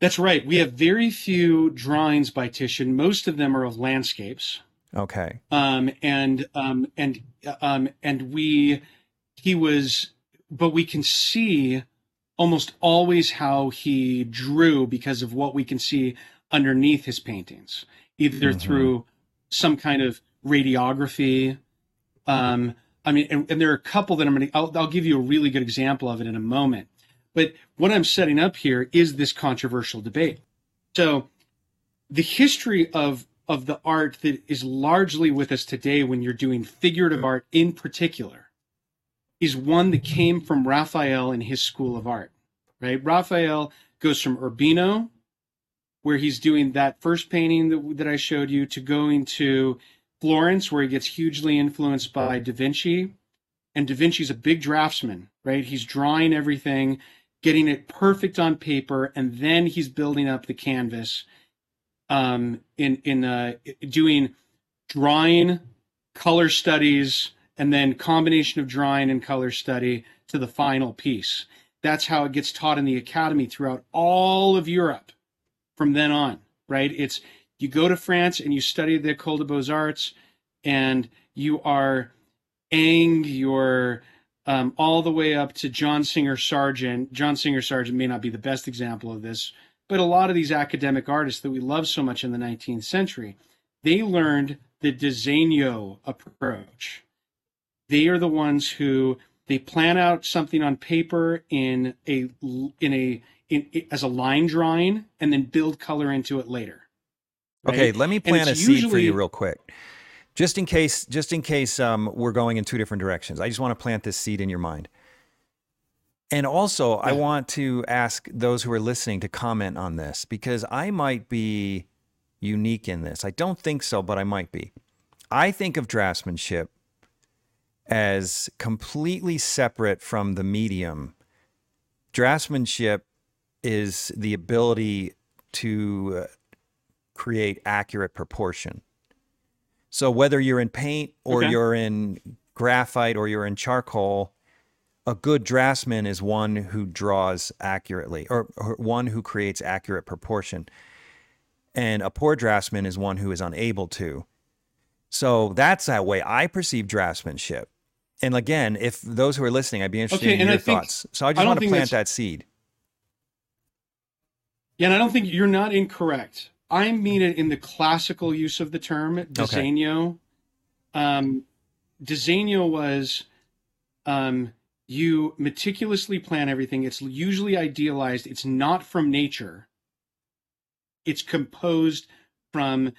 Speaker 2: That's right. We have very few drawings by Titian. Most of them are of landscapes.
Speaker 3: Okay.
Speaker 2: Um, and um, and um, and we he was, but we can see almost always how he drew because of what we can see underneath his paintings, either mm-hmm. through some kind of radiography. Um, I mean, and, and, there are a couple that I'm going to, I'll, I'll give you a really good example of it in a moment. But what I'm setting up here is this controversial debate. So the history of of the art that is largely with us today when you're doing figurative art in particular is one that came from Raphael and his school of art, right? Raphael goes from Urbino, where he's doing that first painting that, that I showed you, to going to Florence, where he gets hugely influenced by Da Vinci. And Da Vinci's a big draftsman, right? He's drawing everything, getting it perfect on paper, and then he's building up the canvas um, in in uh, doing drawing, color studies, and then combination of drawing and color study to the final piece. That's how it gets taught in the academy throughout all of Europe from then on, right? It's you go to France and you study the École des Beaux Arts, and you are Ingres, you're um, all the way up to John Singer Sargent. John Singer Sargent may not be the best example of this, but a lot of these academic artists that we love so much in the 19th century, they learned the disegno approach. They are the ones who they plan out something on paper in a in a in, as a line drawing and then build color into it later.
Speaker 3: Right? Okay, let me plant a seed for you real quick. Just in case just in case um, we're going in two different directions. I just want to plant this seed in your mind. And also, yeah. I want to ask those who are listening to comment on this because I might be unique in this. I don't think so, but I might be. I think of draftsmanship as completely separate from the medium. Draftsmanship is the ability to uh, create accurate proportion. So whether you're in paint or okay. you're in graphite or you're in charcoal, a good draftsman is one who draws accurately or, or, one who creates accurate proportion. And a poor draftsman is one who is unable to. So that's that way I perceive draftsmanship. And again, if those who are listening, I'd be interested okay, in your thoughts. so I just I want to plant that seed.
Speaker 2: Yeah, and I don't think you're not incorrect. I mean it in the classical use of the term, disegno. Okay. um, Disegno was um, you meticulously plan everything. It's usually idealized. It's not from nature. It's composed from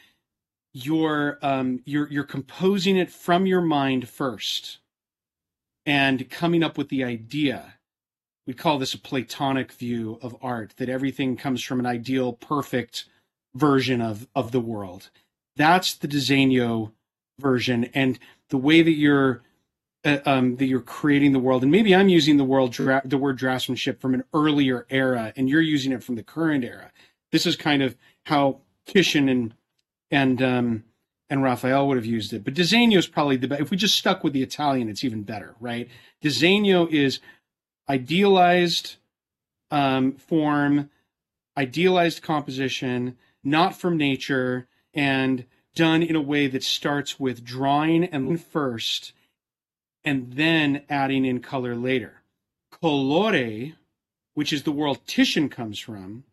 Speaker 2: your um, you're you're composing it from your mind first, and coming up with the idea. We call this a Platonic view of art that everything comes from an ideal, perfect version of of the world. That's the Disegno version, and the way that you're uh, um, that you're creating the world, and maybe I'm using the world dra- the word draftsmanship from an earlier era, and you're using it from the current era. This is kind of how Titian and and um, and Raphael would have used it. But Disegno is probably the best. If we just stuck with the Italian, it's even better, right? Disegno is idealized um, form, idealized composition, not from nature, and done in a way that starts with drawing and first, and then adding in color later. Colore, which is the world Titian comes from,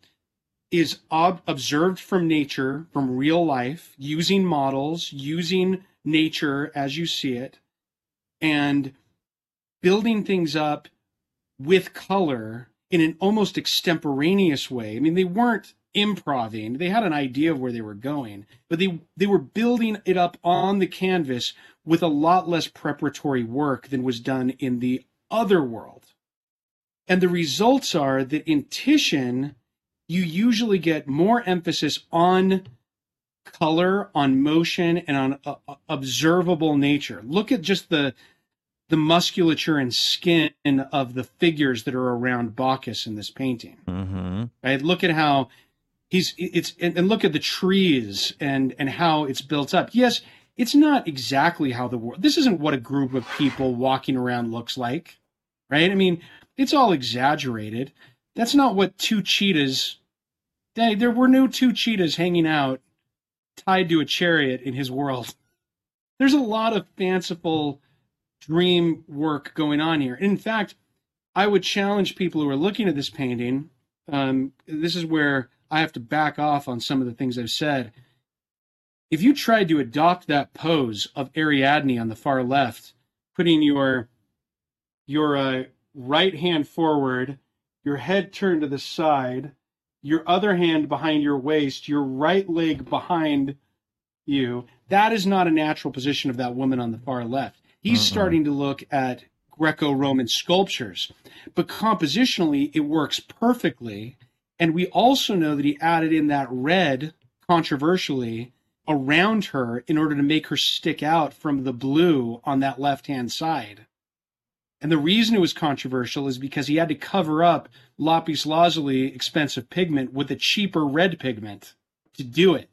Speaker 2: is ob- observed from nature, from real life, using models, using nature as you see it, and building things up with color in an almost extemporaneous way. I mean, they weren't improving; they had an idea of where they were going, but they they were building it up on the canvas with a lot less preparatory work than was done in the other world. And the results are that in Titian, you usually get more emphasis on color, on motion, and on uh, uh, observable nature. Look at just the the musculature and skin of the figures that are around Bacchus in this painting.
Speaker 3: Mm-hmm.
Speaker 2: Right? Look at how he's it's and, and look at the trees and and how it's built up. Yes, it's not exactly how the world. This isn't what a group of people walking around looks like, right? I mean, it's all exaggerated. That's not what two cheetahs. They, there were no two cheetahs hanging out tied to a chariot in his world. There's a lot of fanciful dream work going on here. In fact, I would challenge people who are looking at this painting. Um, this is where I have to back off on some of the things I've said. If you tried to adopt that pose of Ariadne on the far left, putting your your uh, right hand forward your head turned to the side, your other hand behind your waist, your right leg behind you. That is not a natural position of that woman on the far left. He's starting to look at Greco Roman sculptures, but compositionally, it works perfectly. And we also know that he added in that red, controversially, around her in order to make her stick out from the blue on that left hand side. And the reason it was controversial is because he had to cover up lapis lazuli expensive pigment with a cheaper red pigment to do it.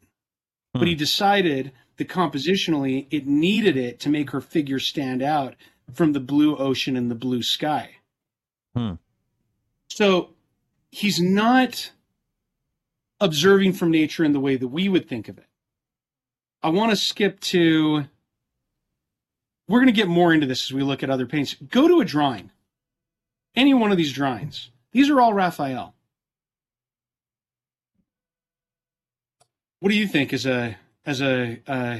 Speaker 2: Hmm. But he decided that compositionally it needed it to make her figure stand out from the blue ocean and the blue sky.
Speaker 3: Hmm.
Speaker 2: So he's not observing from nature in the way that we would think of it. I want to skip to we're going to get more into this as we look at other paints. Go to a drawing, any one of these drawings. These are all Raphael. What do you think as a as a uh,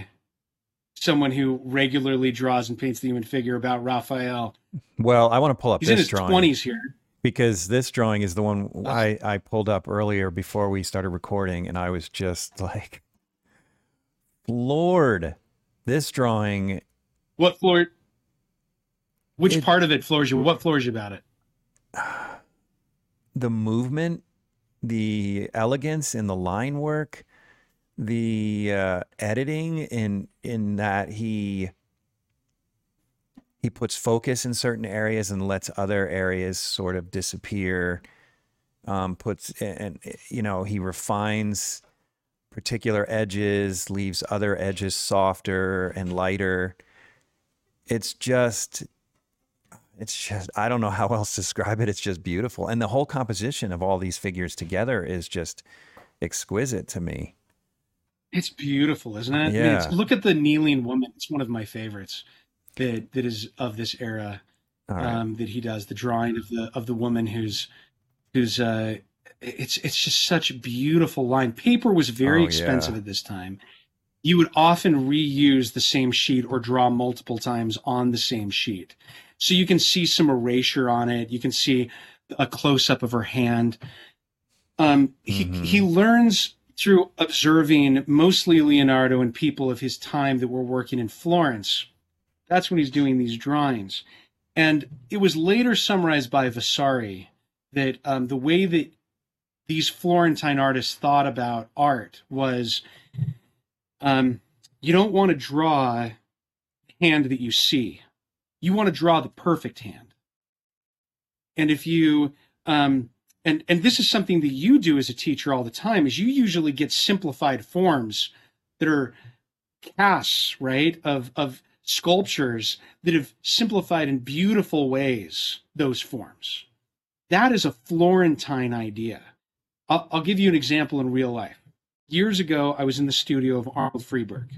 Speaker 2: someone who regularly draws and paints the human figure about Raphael?
Speaker 3: Well, I want to pull up
Speaker 2: He's
Speaker 3: this
Speaker 2: in his
Speaker 3: drawing.
Speaker 2: Twenties here
Speaker 3: because this drawing is the one I, I pulled up earlier before we started recording, and I was just like floored. This drawing
Speaker 2: what floor? Which it, part of it floors you? What floors you about it?
Speaker 3: The movement, the elegance in the line work, the uh, editing in in that he he puts focus in certain areas and lets other areas sort of disappear. Um, puts and you know he refines particular edges, leaves other edges softer and lighter it's just it's just I don't know how else to describe it. It's just beautiful, and the whole composition of all these figures together is just exquisite to me.
Speaker 2: It's beautiful, isn't it?
Speaker 3: Yeah.
Speaker 2: I mean, look at the kneeling woman. It's one of my favorites that that is of this era. Right. Um, that he does the drawing of the of the woman who's who's uh, it's it's just such a beautiful line. Paper was very oh, expensive yeah. at this time you would often reuse the same sheet or draw multiple times on the same sheet. So you can see some erasure on it. You can see a close up of her hand. Um, he, mm-hmm. he learns through observing mostly Leonardo and people of his time that were working in Florence. That's when he's doing these drawings. And it was later summarized by Vasari that um, the way that these Florentine artists thought about art was um, you don't want to draw a hand that you see. You want to draw the perfect hand. And if you um, and and this is something that you do as a teacher all the time is you usually get simplified forms that are casts right of of sculptures that have simplified in beautiful ways those forms that is a florentine idea i'll, I'll give you an example in real life years ago i was in the studio of arnold friberg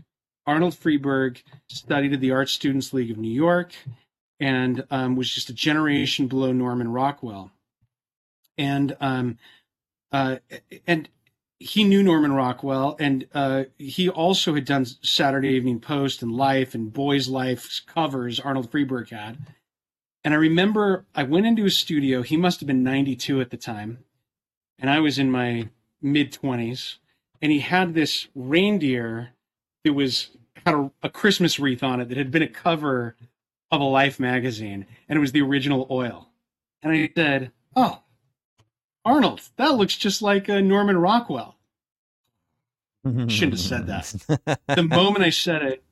Speaker 2: arnold friberg studied at the art students league of new york and um, was just a generation below norman rockwell and um, uh, and he knew Norman Rockwell, and uh, he also had done Saturday Evening Post and Life and Boys Life covers. Arnold Friberg had, and I remember I went into his studio. He must have been 92 at the time, and I was in my mid 20s, and he had this reindeer that was had a, a Christmas wreath on it that had been a cover of a Life magazine, and it was the original oil. And I said, "Oh, Arnold, that looks just like uh, Norman Rockwell. Shouldn't have said that. the moment I said it,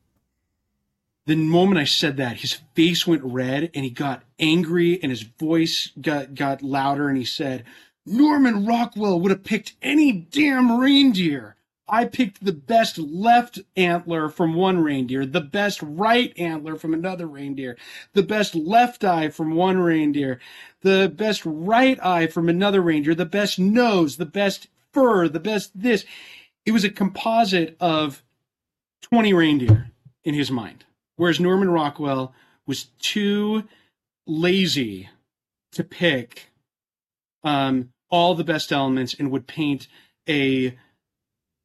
Speaker 2: the moment I said that, his face went red and he got angry and his voice got, got louder and he said, Norman Rockwell would have picked any damn reindeer. I picked the best left antler from one reindeer, the best right antler from another reindeer, the best left eye from one reindeer, the best right eye from another reindeer, the best nose, the best fur, the best this. It was a composite of 20 reindeer in his mind, whereas Norman Rockwell was too lazy to pick um, all the best elements and would paint a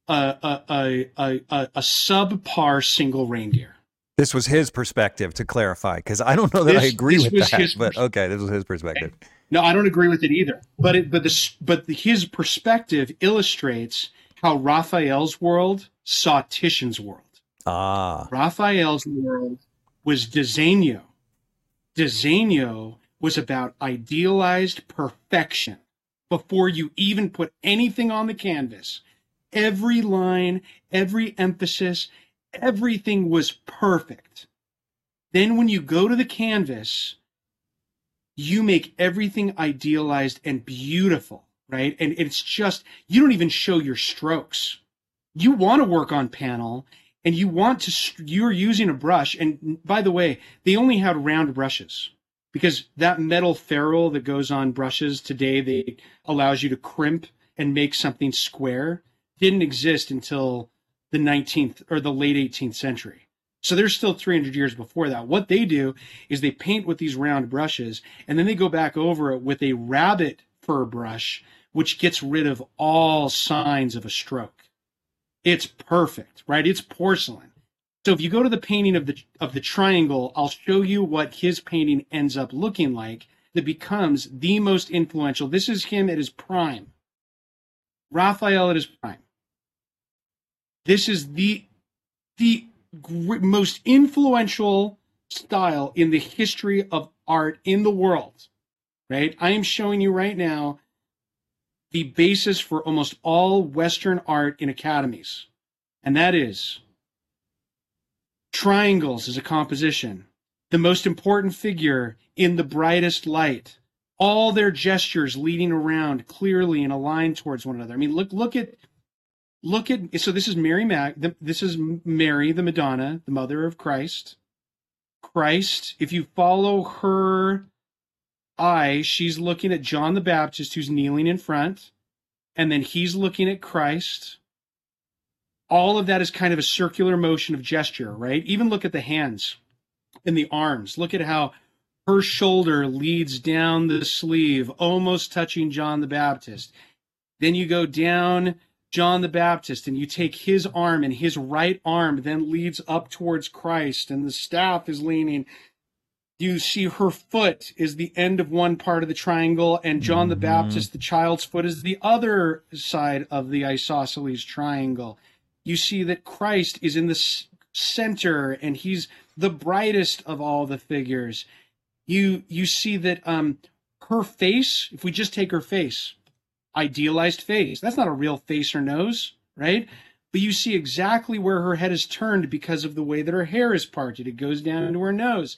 Speaker 2: a, a, a, a, a subpar single reindeer.
Speaker 3: This was his perspective, to clarify, because I don't know that this, I agree with that. But okay, this was his perspective.
Speaker 2: No, I don't agree with it either. But it, but this, but his perspective illustrates how Raphael's world saw Titian's world.
Speaker 3: Ah,
Speaker 2: Raphael's world was Disegno. Disegno was about idealized perfection before you even put anything on the canvas every line, every emphasis, everything was perfect. Then when you go to the canvas, you make everything idealized and beautiful, right? And it's just, you don't even show your strokes. You want to work on panel and you want to, you're using a brush. And by the way, they only had round brushes because that metal ferrule that goes on brushes today, that allows you to crimp and make something square didn't exist until the 19th or the late 18th century. So they're still 300 years before that. What they do is they paint with these round brushes and then they go back over it with a rabbit fur brush, which gets rid of all signs of a stroke. It's perfect, right? It's porcelain. So if you go to the painting of the of the triangle, I'll show you what his painting ends up looking like that becomes the most influential. This is him at his prime. Raphael at his prime. This is the the most influential style in the history of art in the world. Right? I am showing you right now the basis for almost all Western art in academies, and that is triangles as a composition, the most important figure in the brightest light, all their gestures leading around clearly in a line towards one another. I mean, look look at look at so this is Mary Mag this is Mary the Madonna, the mother of Christ. Christ, if you follow her eye, she's looking at John the Baptist who's kneeling in front, and then he's looking at Christ. All of that is kind of a circular motion of gesture, right? Even look at the hands and the arms. Look at how her shoulder leads down the sleeve, almost touching John the Baptist. Then you go down John the Baptist, and you take his arm, and his right arm then leads up towards Christ, and the staff is leaning. You see her foot is the end of one part of the triangle, and John the
Speaker 3: Mhm.
Speaker 2: Baptist, the child's foot, is the other side of the isosceles triangle. You see that Christ is in the center, and he's the brightest of all the figures. You you see that um, her face, if we just take her face, idealized face. That's not a real face or nose, right? But you see exactly where her head is turned because of the way that her hair is parted. It goes down to her nose,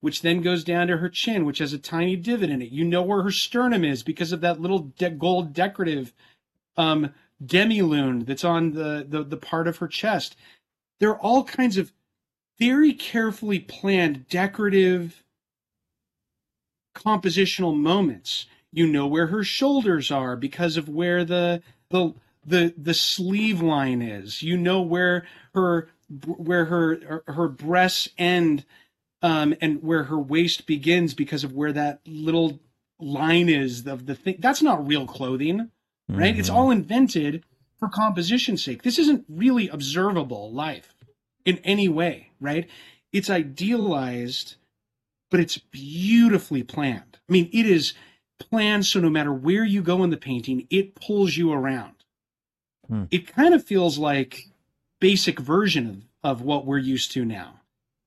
Speaker 2: which then goes down to her chin, which has a tiny divot in it. You know where her sternum is because of that little de- gold decorative um, demi-lune that's on the, the the part of her chest. There are all kinds of very carefully planned decorative compositional moments. You know where her shoulders are because of where the the the the sleeve line is. You know where her where her her breasts end um, and where her waist begins because of where that little line is of the thing. That's not real clothing, right? It's
Speaker 3: Mhm.
Speaker 2: all invented for composition's sake. This isn't really observable life in any way, right? It's idealized, but it's beautifully planned. I mean, it is planned so no matter where you go in the painting, it pulls you around.
Speaker 3: Hmm.
Speaker 2: It kind of feels like basic version of, of what we're used to now.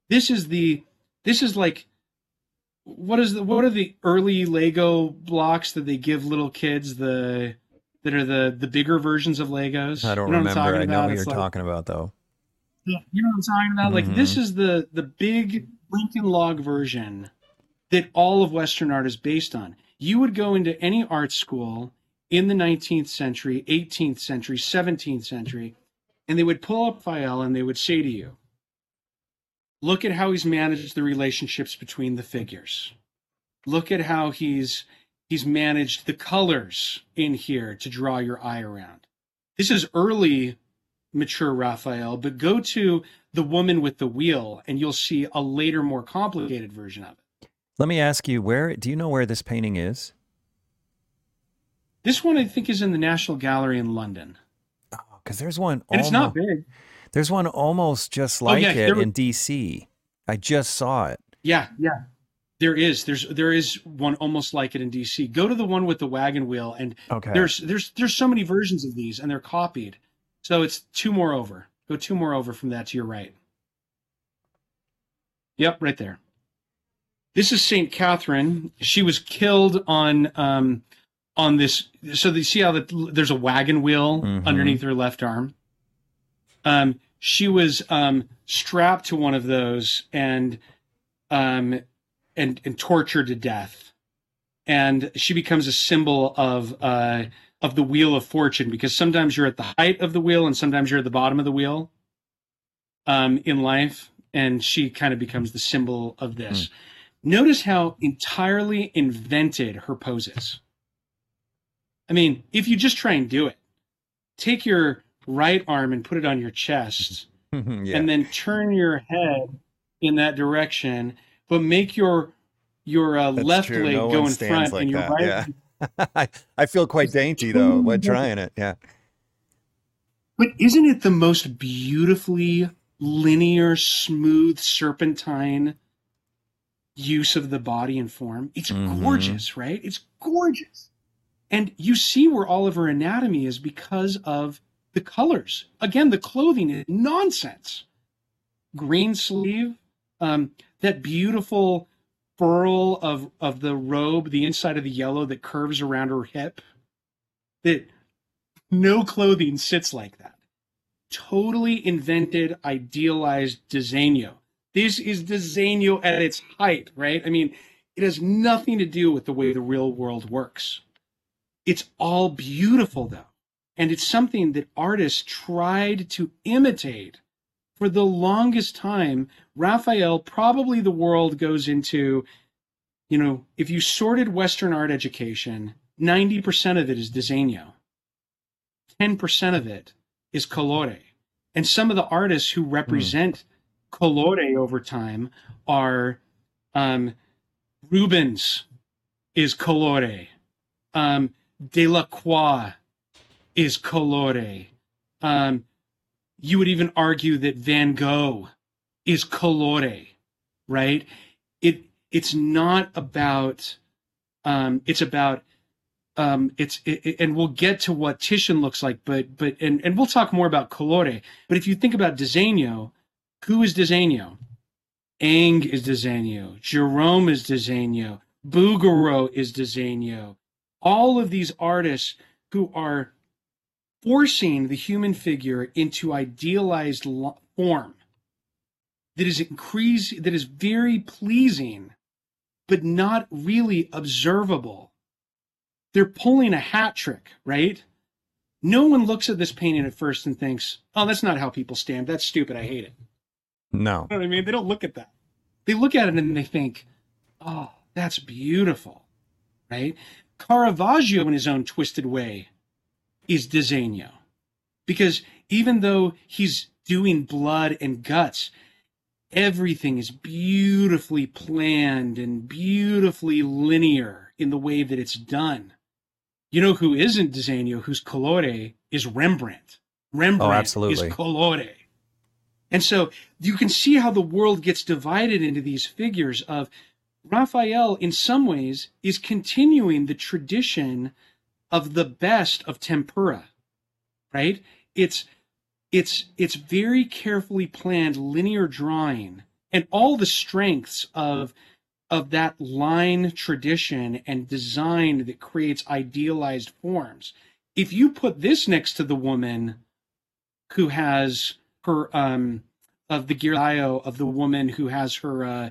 Speaker 2: This is the this is like what is the what are the early Lego blocks that they give little kids the that are the the bigger versions of Legos?
Speaker 3: I don't
Speaker 2: You know
Speaker 3: remember. I know what
Speaker 2: It's
Speaker 3: you're
Speaker 2: like-
Speaker 3: talking about, though.
Speaker 2: yeah, you know what I'm talking about? Like this
Speaker 3: Mhm.
Speaker 2: is the the big Lincoln Log version that all of Western art is based on. You would go into any art school in the 19th century, 18th century, 17th century, and they would pull up Raphael and they would say to you, "Look at how he's managed the relationships between the figures. Look at how he's he's managed the colors in here to draw your eye around." This is early mature Raphael, but go to the woman with the wheel and you'll see a later, more complicated version of it.
Speaker 3: Let me ask you, where do you know where this painting is?
Speaker 2: This one I think is in the National Gallery in London.
Speaker 3: Oh, because there's one.
Speaker 2: And it's not big.
Speaker 3: There's one almost just like
Speaker 2: Oh, yeah,
Speaker 3: it
Speaker 2: were-
Speaker 3: in DC. I just saw it.
Speaker 2: Yeah, yeah. There is. There's there is one almost like it in DC. Go to the one with the wagon wheel and
Speaker 3: Okay.
Speaker 2: there's there's there's so many versions of these and they're copied. So it's two more over. Go two more over from that to your right. Yep, right there. This is Saint Catherine. She was killed on um on this. So you see how the, there's a wagon wheel
Speaker 3: Mhm.
Speaker 2: underneath her left arm. Um, she was um strapped to one of those and um and and tortured to death, and she becomes a symbol of uh of the wheel of fortune because sometimes you're at the height of the wheel and sometimes you're at the bottom of the wheel um, in life. And she kind of becomes the symbol of this. Notice how entirely invented her pose is. I mean, if you just try and do it, take your right arm and put it on your chest
Speaker 3: yeah.
Speaker 2: and then turn your head in that direction, but make your your uh, left
Speaker 3: true.
Speaker 2: leg
Speaker 3: No
Speaker 2: go in front
Speaker 3: like
Speaker 2: and your
Speaker 3: that,
Speaker 2: right
Speaker 3: yeah. I, I feel quite dainty though when trying it. Yeah.
Speaker 2: But isn't it the most beautifully linear, smooth, serpentine use of the body and form? It's
Speaker 3: Mhm.
Speaker 2: gorgeous, right? It's gorgeous. And you see where all of her anatomy is because of the colors. Again, the clothing is nonsense. Green sleeve, um, that beautiful furl of, of the robe, the inside of the yellow that curves around her hip. That no clothing sits like that totally invented, idealized disegno. This is disegno at its height, right? I mean, it has nothing to do with the way the real world works. It's all beautiful, though. And it's something that artists tried to imitate for the longest time. Raphael, probably the world goes into, you know, if you sorted Western art education, 90% of it is disegno. 10% of it is colore. And some of the artists who represent colore over time are um, Rubens is colore, um, Delacroix is colore. Um, you would even argue that Van Gogh is colore, right? It it's not about um, it's about um, it's it, and we'll get to what Titian looks like, but but and and we'll talk more about colore. But if you think about Disegno, who is Disegno? Ingres is Disegno. Gérôme is Disegno. Bouguereau is Disegno. All of these artists who are forcing the human figure into idealized form that is increase that is very pleasing but not really observable. They're pulling a hat trick right? No one looks at this painting at first and thinks oh that's not how people stand. That's stupid. I hate it.
Speaker 3: No.
Speaker 2: you know what i mean? They don't look at that. They look at it and they think oh that's beautiful right? Caravaggio in his own twisted way is Disegno. Because even though he's doing blood and guts, everything is beautifully planned and beautifully linear in the way that it's done. You know who isn't Disegno, who's colore, is Rembrandt. Rembrandt oh,
Speaker 3: absolutely.
Speaker 2: is colore. And so you can see how the world gets divided into these figures of Raphael, in some ways, is continuing the tradition of the best of tempera right? It's it's it's very carefully planned linear drawing and all the strengths of of that line tradition and design that creates idealized forms. If you put this next to the woman who has her um of the Ghirlandaio of the woman who has her uh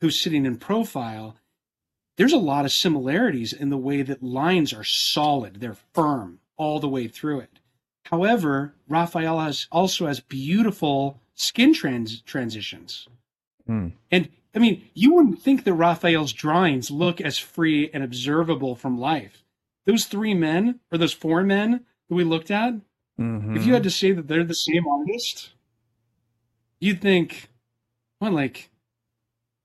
Speaker 2: who's sitting in profile there's a lot of similarities in the way that lines are solid they're firm all the way through it however raphael has also has beautiful skin trans transitions
Speaker 3: Hmm.
Speaker 2: and i mean you wouldn't think that raphael's drawings look as free and observable from life those three men or those four men that we looked at
Speaker 3: Mhm.
Speaker 2: if you had to say that they're the same artist you'd think well like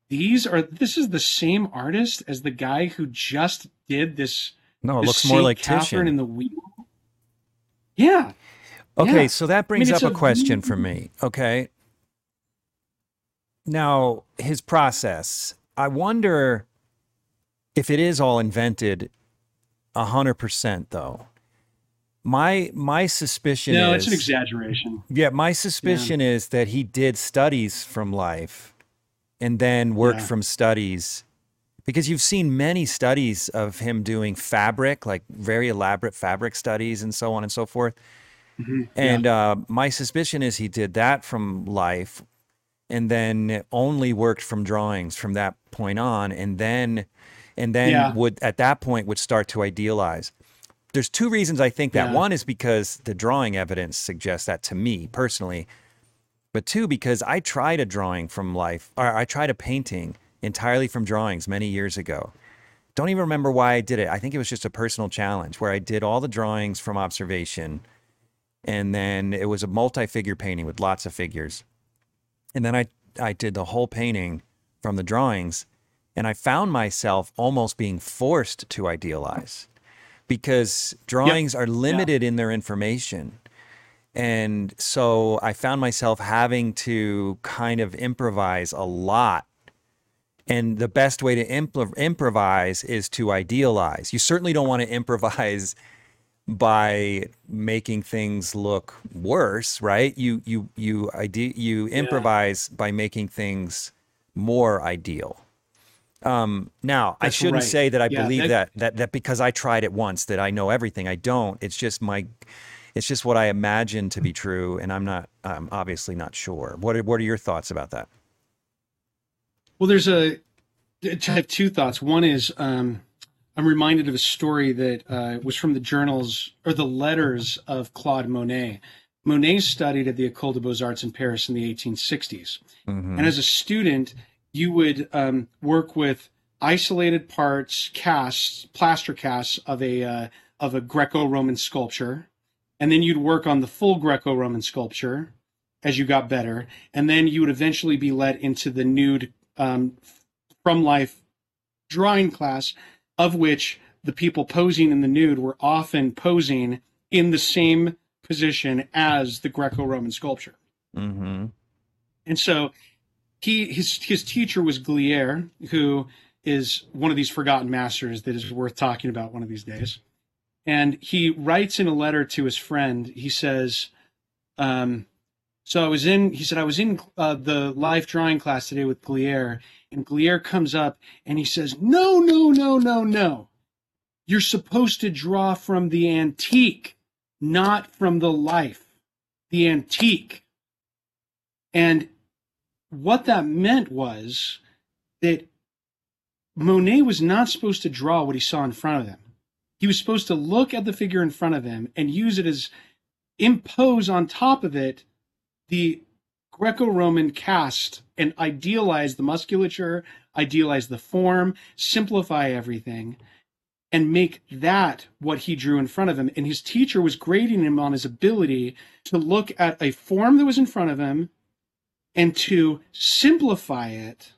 Speaker 2: these are this is the same artist as the guy who just did this
Speaker 3: no, it
Speaker 2: this
Speaker 3: looks more like
Speaker 2: Catherine
Speaker 3: Titian.
Speaker 2: in the wheel yeah
Speaker 3: Okay,
Speaker 2: Yeah.
Speaker 3: so that brings
Speaker 2: it's
Speaker 3: up a
Speaker 2: a
Speaker 3: question for me. Okay. Now, his process, I wonder if it is all invented a hundred percent though. My my suspicion
Speaker 2: no
Speaker 3: is
Speaker 2: it's an exaggeration
Speaker 3: Yeah, my suspicion is that he did studies from life and then worked
Speaker 2: Yeah.
Speaker 3: from studies because you've seen many studies of him doing fabric, like very elaborate fabric studies and so on and so forth.
Speaker 2: Mhm.
Speaker 3: And uh, my suspicion is he did that from life and then only worked from drawings from that point on and then and then
Speaker 2: Yeah.
Speaker 3: would at that point would start to idealize. There's two reasons I think that.
Speaker 2: Yeah.
Speaker 3: One is because the drawing evidence suggests that to me personally. But two, because I tried a drawing from life, or I tried a painting entirely from drawings many years ago. Don't even remember why I did it. I think it was just a personal challenge where I did all the drawings from observation. And then it was a multi figure painting with lots of figures. And then I, I did the whole painting from the drawings. And I found myself almost being forced to idealize because drawings are limited in their information. And so I found myself having to kind of improvise a lot. And the best way to impl- improvise is to idealize. You certainly don't want to improvise by making things look worse, right? You you you ide- you improvise by making things more ideal. Um, now, I shouldn't
Speaker 2: right.
Speaker 3: say that I
Speaker 2: Yeah,
Speaker 3: believe
Speaker 2: that,
Speaker 3: that that because I tried it once that I know everything. I don't. It's just my, it's just what I imagine to be true, and I'm not. I'm obviously not sure. What are, what are your thoughts about that?
Speaker 2: Well, there's a. I have two thoughts. One is um, I'm reminded of a story that uh, was from the journals or the letters of Claude Monet. Monet studied at the École des Beaux Arts in Paris in the 1860s.
Speaker 3: Mhm.
Speaker 2: And as a student, you would um, work with isolated parts, casts, plaster casts of a uh, of a Greco-Roman sculpture, and then you'd work on the full Greco-Roman sculpture as you got better, and then you would eventually be led into the nude um, from life drawing class, of which the people posing in the nude were often posing in the same position as the Greco-Roman sculpture.
Speaker 3: Mm-hmm.
Speaker 2: And so he his his teacher was Gleyre, who is one of these forgotten masters that is worth talking about one of these days. And he writes in a letter to his friend, he says, um, so I was in, he said, I was in uh, the live drawing class today with Gleyre, and Gleyre comes up and he says, No, no, no, no, no. You're supposed to draw from the antique, not from the life. The antique. And what that meant was that Monet was not supposed to draw what he saw in front of him. He was supposed to look at the figure in front of him and use it as impose on top of it the Greco-Roman cast and idealize the musculature, idealize the form, simplify everything, and make that what he drew in front of him. And his teacher was grading him on his ability to look at a form that was in front of him and to simplify it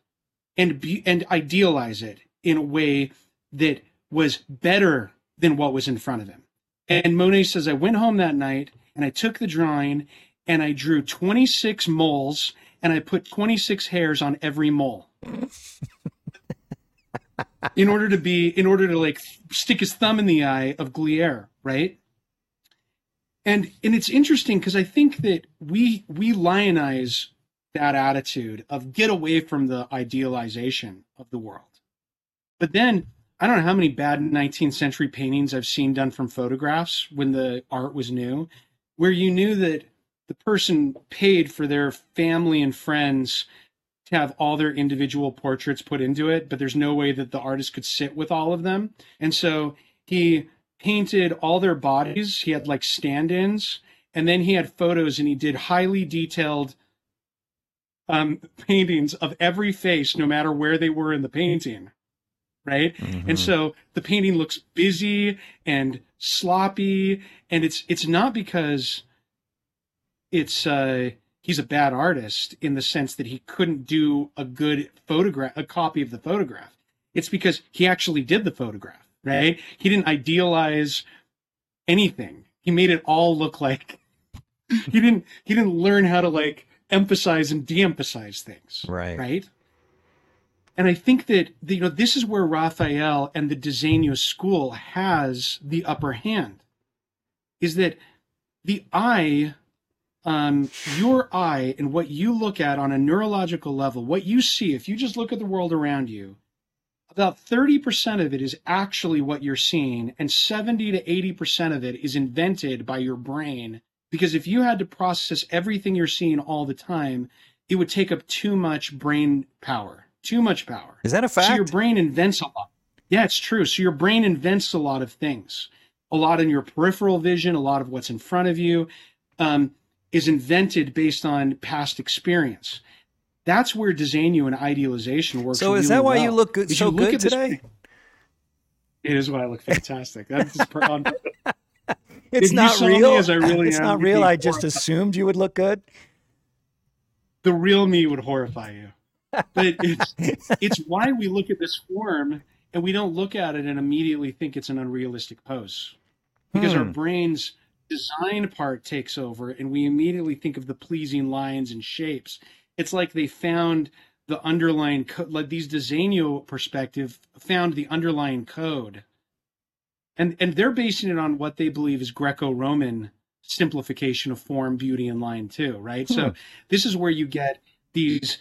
Speaker 2: and be, and idealize it in a way that was better than what was in front of him. And Monet says, I went home that night and I took the drawing and I drew 26 moles and I put 26 hairs on every mole. in order to be, in order to like stick his thumb in the eye of Gleyre, right? And and it's interesting because I think that we we lionize that attitude of get away from the idealization of the world. But then I don't know how many bad 19th century paintings I've seen done from photographs when the art was new, where you knew that the person paid for their family and friends to have all their individual portraits put into it, but there's no way that the artist could sit with all of them. And so he painted all their bodies. He had like stand ins, and then he had photos and he did highly detailed um, paintings of every face, no matter where they were in the painting. Right. Mm-hmm. And so the painting looks busy and sloppy. And it's, it's not because it's, uh, he's a bad artist in the sense that he couldn't do a good photograph, a copy of the photograph. It's because he actually did the photograph, right? He didn't idealize anything. He made it all look like he didn't, he didn't learn how to like emphasize and de-emphasize things.
Speaker 3: Right.
Speaker 2: Right. And I think that you know this is where Raphael and the Disegno school has the upper hand. Is that the eye, um, your eye, and what you look at on a neurological level, what you see, if you just look at the world around you, about 30% of it is actually what you're seeing, and 70 to 80% of it is invented by your brain because if you had to process everything you're seeing all the time, it would take up too much brain power. Too much power.
Speaker 3: Is that a fact?
Speaker 2: So your brain invents a lot. Yeah, it's true. So your brain invents a lot of things. A lot in your peripheral vision, a lot of what's in front of you um, is invented based on past experience. That's where Disegno and idealization works.
Speaker 3: So
Speaker 2: is
Speaker 3: really
Speaker 2: that
Speaker 3: why
Speaker 2: well.
Speaker 3: you look good, so you good today?
Speaker 2: it is why I look fantastic. That's on,
Speaker 3: it's not real. As I really it's am, not real. I just assumed you would look good.
Speaker 2: The real me would horrify you. But it's it's why we look at this form and we don't look at it and immediately think it's an unrealistic pose. Because hmm. our brain's design part takes over and we immediately think of the pleasing lines and shapes. It's like they found the underlying code, like these Disegno perspective found the underlying code and and they're basing it on what they believe is Greco-Roman simplification of form, beauty, and line too, right? Hmm. So this is where you get these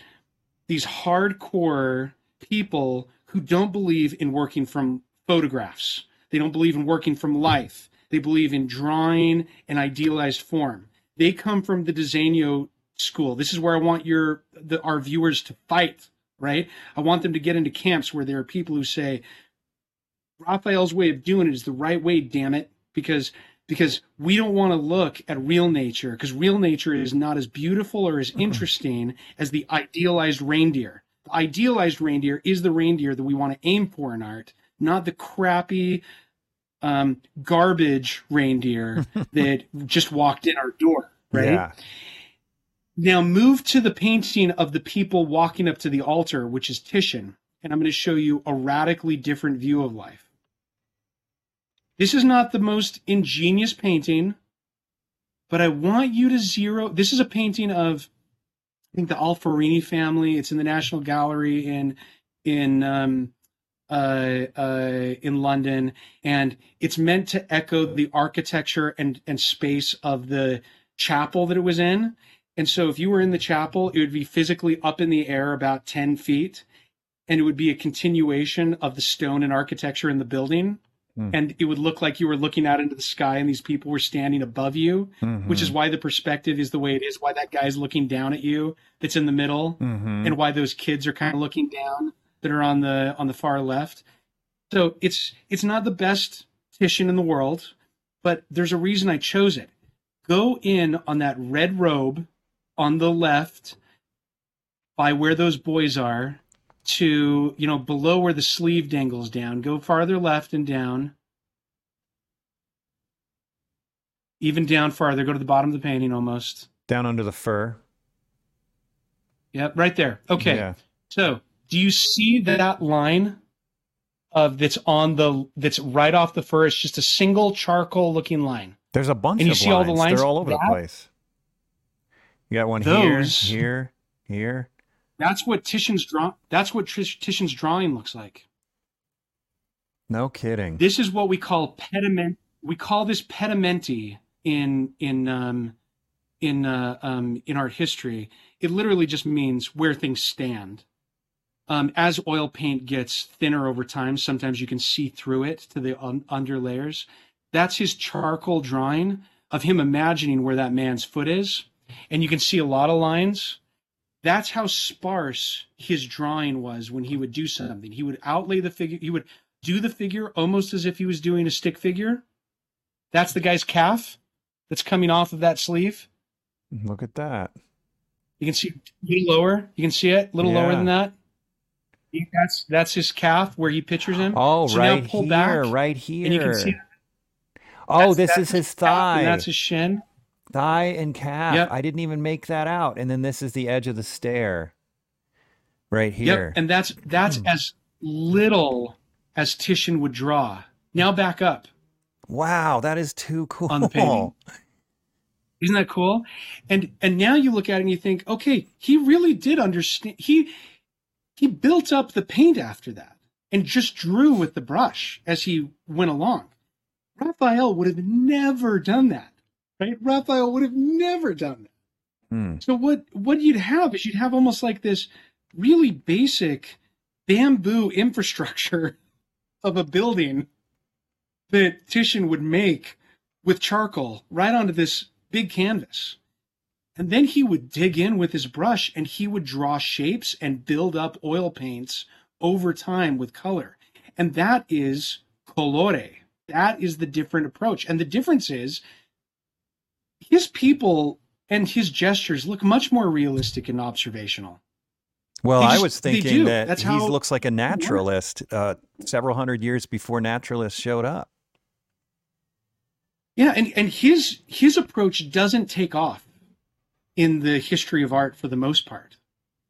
Speaker 2: these hardcore people who don't believe in working from photographs. They don't believe in working from life. They believe in drawing an idealized form. They come from the Disegno school. This is where I want your the, our viewers to fight, right? I want them to get into camps where there are people who say, Raphael's way of doing it is the right way, damn it, because because we don't want to look at real nature because real nature is not as beautiful or as interesting as the idealized reindeer. The idealized reindeer is the reindeer that we want to aim for in art, not the crappy um, garbage reindeer that just walked in our door, right? Yeah. Now move to the painting of the people walking up to the altar, which is Titian, and I'm going to show you a radically different view of life. This is not the most ingenious painting, but I want you to zero. This is a painting of, I think, the Alfarini family. It's in the National Gallery in in um, uh, uh, in London, and it's meant to echo the architecture and and space of the chapel that it was in. And so, if you were in the chapel, it would be physically up in the air about ten feet, and it would be a continuation of the stone and architecture in the building.
Speaker 3: Hmm.
Speaker 2: And it would look like you were looking out into the sky and these people were standing above you, which is why the perspective is the way it is, why that guy's looking down at you that's in the middle,
Speaker 3: Mhm.
Speaker 2: and why those kids are kind of looking down that are on the on the far left. So it's it's not the best Titian in the world, but there's a reason I chose it. Go in on that red robe on the left by where those boys are to, you know, below where the sleeve dangles down. Go farther left and down. Even down farther. Go to the bottom of the painting almost.
Speaker 3: down under the fur.
Speaker 2: Yep, right there. Okay.
Speaker 3: Yeah.
Speaker 2: So, do you see that line of that's on the that's right off the fur? It's just a single charcoal looking line.
Speaker 3: There's a bunch
Speaker 2: And you
Speaker 3: of
Speaker 2: see all the
Speaker 3: lines.
Speaker 2: lines?
Speaker 3: They're all over
Speaker 2: That-
Speaker 3: the place. You got one
Speaker 2: Those-
Speaker 3: here, here, here.
Speaker 2: That's what Titian's draw. That's what Titian's drawing looks like.
Speaker 3: No kidding.
Speaker 2: This is what we call pediment. We call this pentimenti in in um, in uh, um, in art history. It literally just means where things stand. Um, as oil paint gets thinner over time, sometimes you can see through it to the un- under layers. That's his charcoal drawing of him imagining where that man's foot is, and you can see a lot of lines. That's how sparse his drawing was when he would do something. He would outlay the figure. He would do the figure almost as if he was doing a stick figure. That's the guy's calf that's coming off of that sleeve.
Speaker 3: Look at that.
Speaker 2: You can see a little lower. You can see it a little lower than that. That's that's his calf where he pictures him.
Speaker 3: Oh,
Speaker 2: So
Speaker 3: right
Speaker 2: pull
Speaker 3: here,
Speaker 2: back,
Speaker 3: right here.
Speaker 2: and you can see
Speaker 3: oh,
Speaker 2: that's-
Speaker 3: this
Speaker 2: that's
Speaker 3: is his thigh.
Speaker 2: and that's his shin.
Speaker 3: Thigh and calf.
Speaker 2: Yep.
Speaker 3: I didn't even make that out. And then this is the edge of the stair. Right here.
Speaker 2: Yep, and that's that's
Speaker 3: Hmm.
Speaker 2: as little as Titian would draw. Now back up.
Speaker 3: wow, that is too cool.
Speaker 2: On the painting. Isn't that cool? And and now you look at it and you think, okay, he really did understand. He he built up the paint after that and just drew with the brush as he went along. Raphael would have never done that, right? Raphael would have never done that.
Speaker 3: Hmm.
Speaker 2: So what what you'd have is you'd have almost like this really basic bamboo infrastructure of a building that Titian would make with charcoal right onto this big canvas. And then he would dig in with his brush and he would draw shapes and build up oil paints over time with color. And that is colore. That is the different approach. And the difference is his people and his gestures look much more realistic and observational.
Speaker 3: Well,
Speaker 2: They
Speaker 3: I was thinking that
Speaker 2: That's
Speaker 3: he looks like a naturalist uh, several hundred years before naturalists showed up.
Speaker 2: Yeah, and, and his his approach doesn't take off in the history of art for the most part.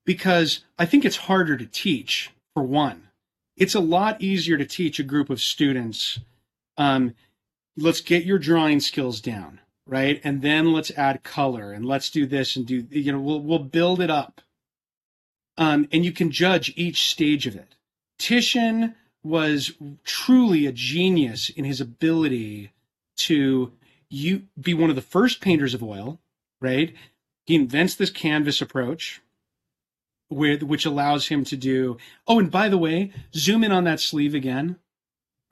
Speaker 2: Because I think it's harder to teach, for one. It's a lot easier to teach a group of students, um, let's get your drawing skills down, right? And then let's add color and let's do this and do you know, we'll we'll build it up. Um, and you can judge each stage of it. Titian was truly a genius in his ability to you be one of the first painters of oil, right? He invents this canvas approach, which allows him to do. Oh, and by the way, zoom in on that sleeve again,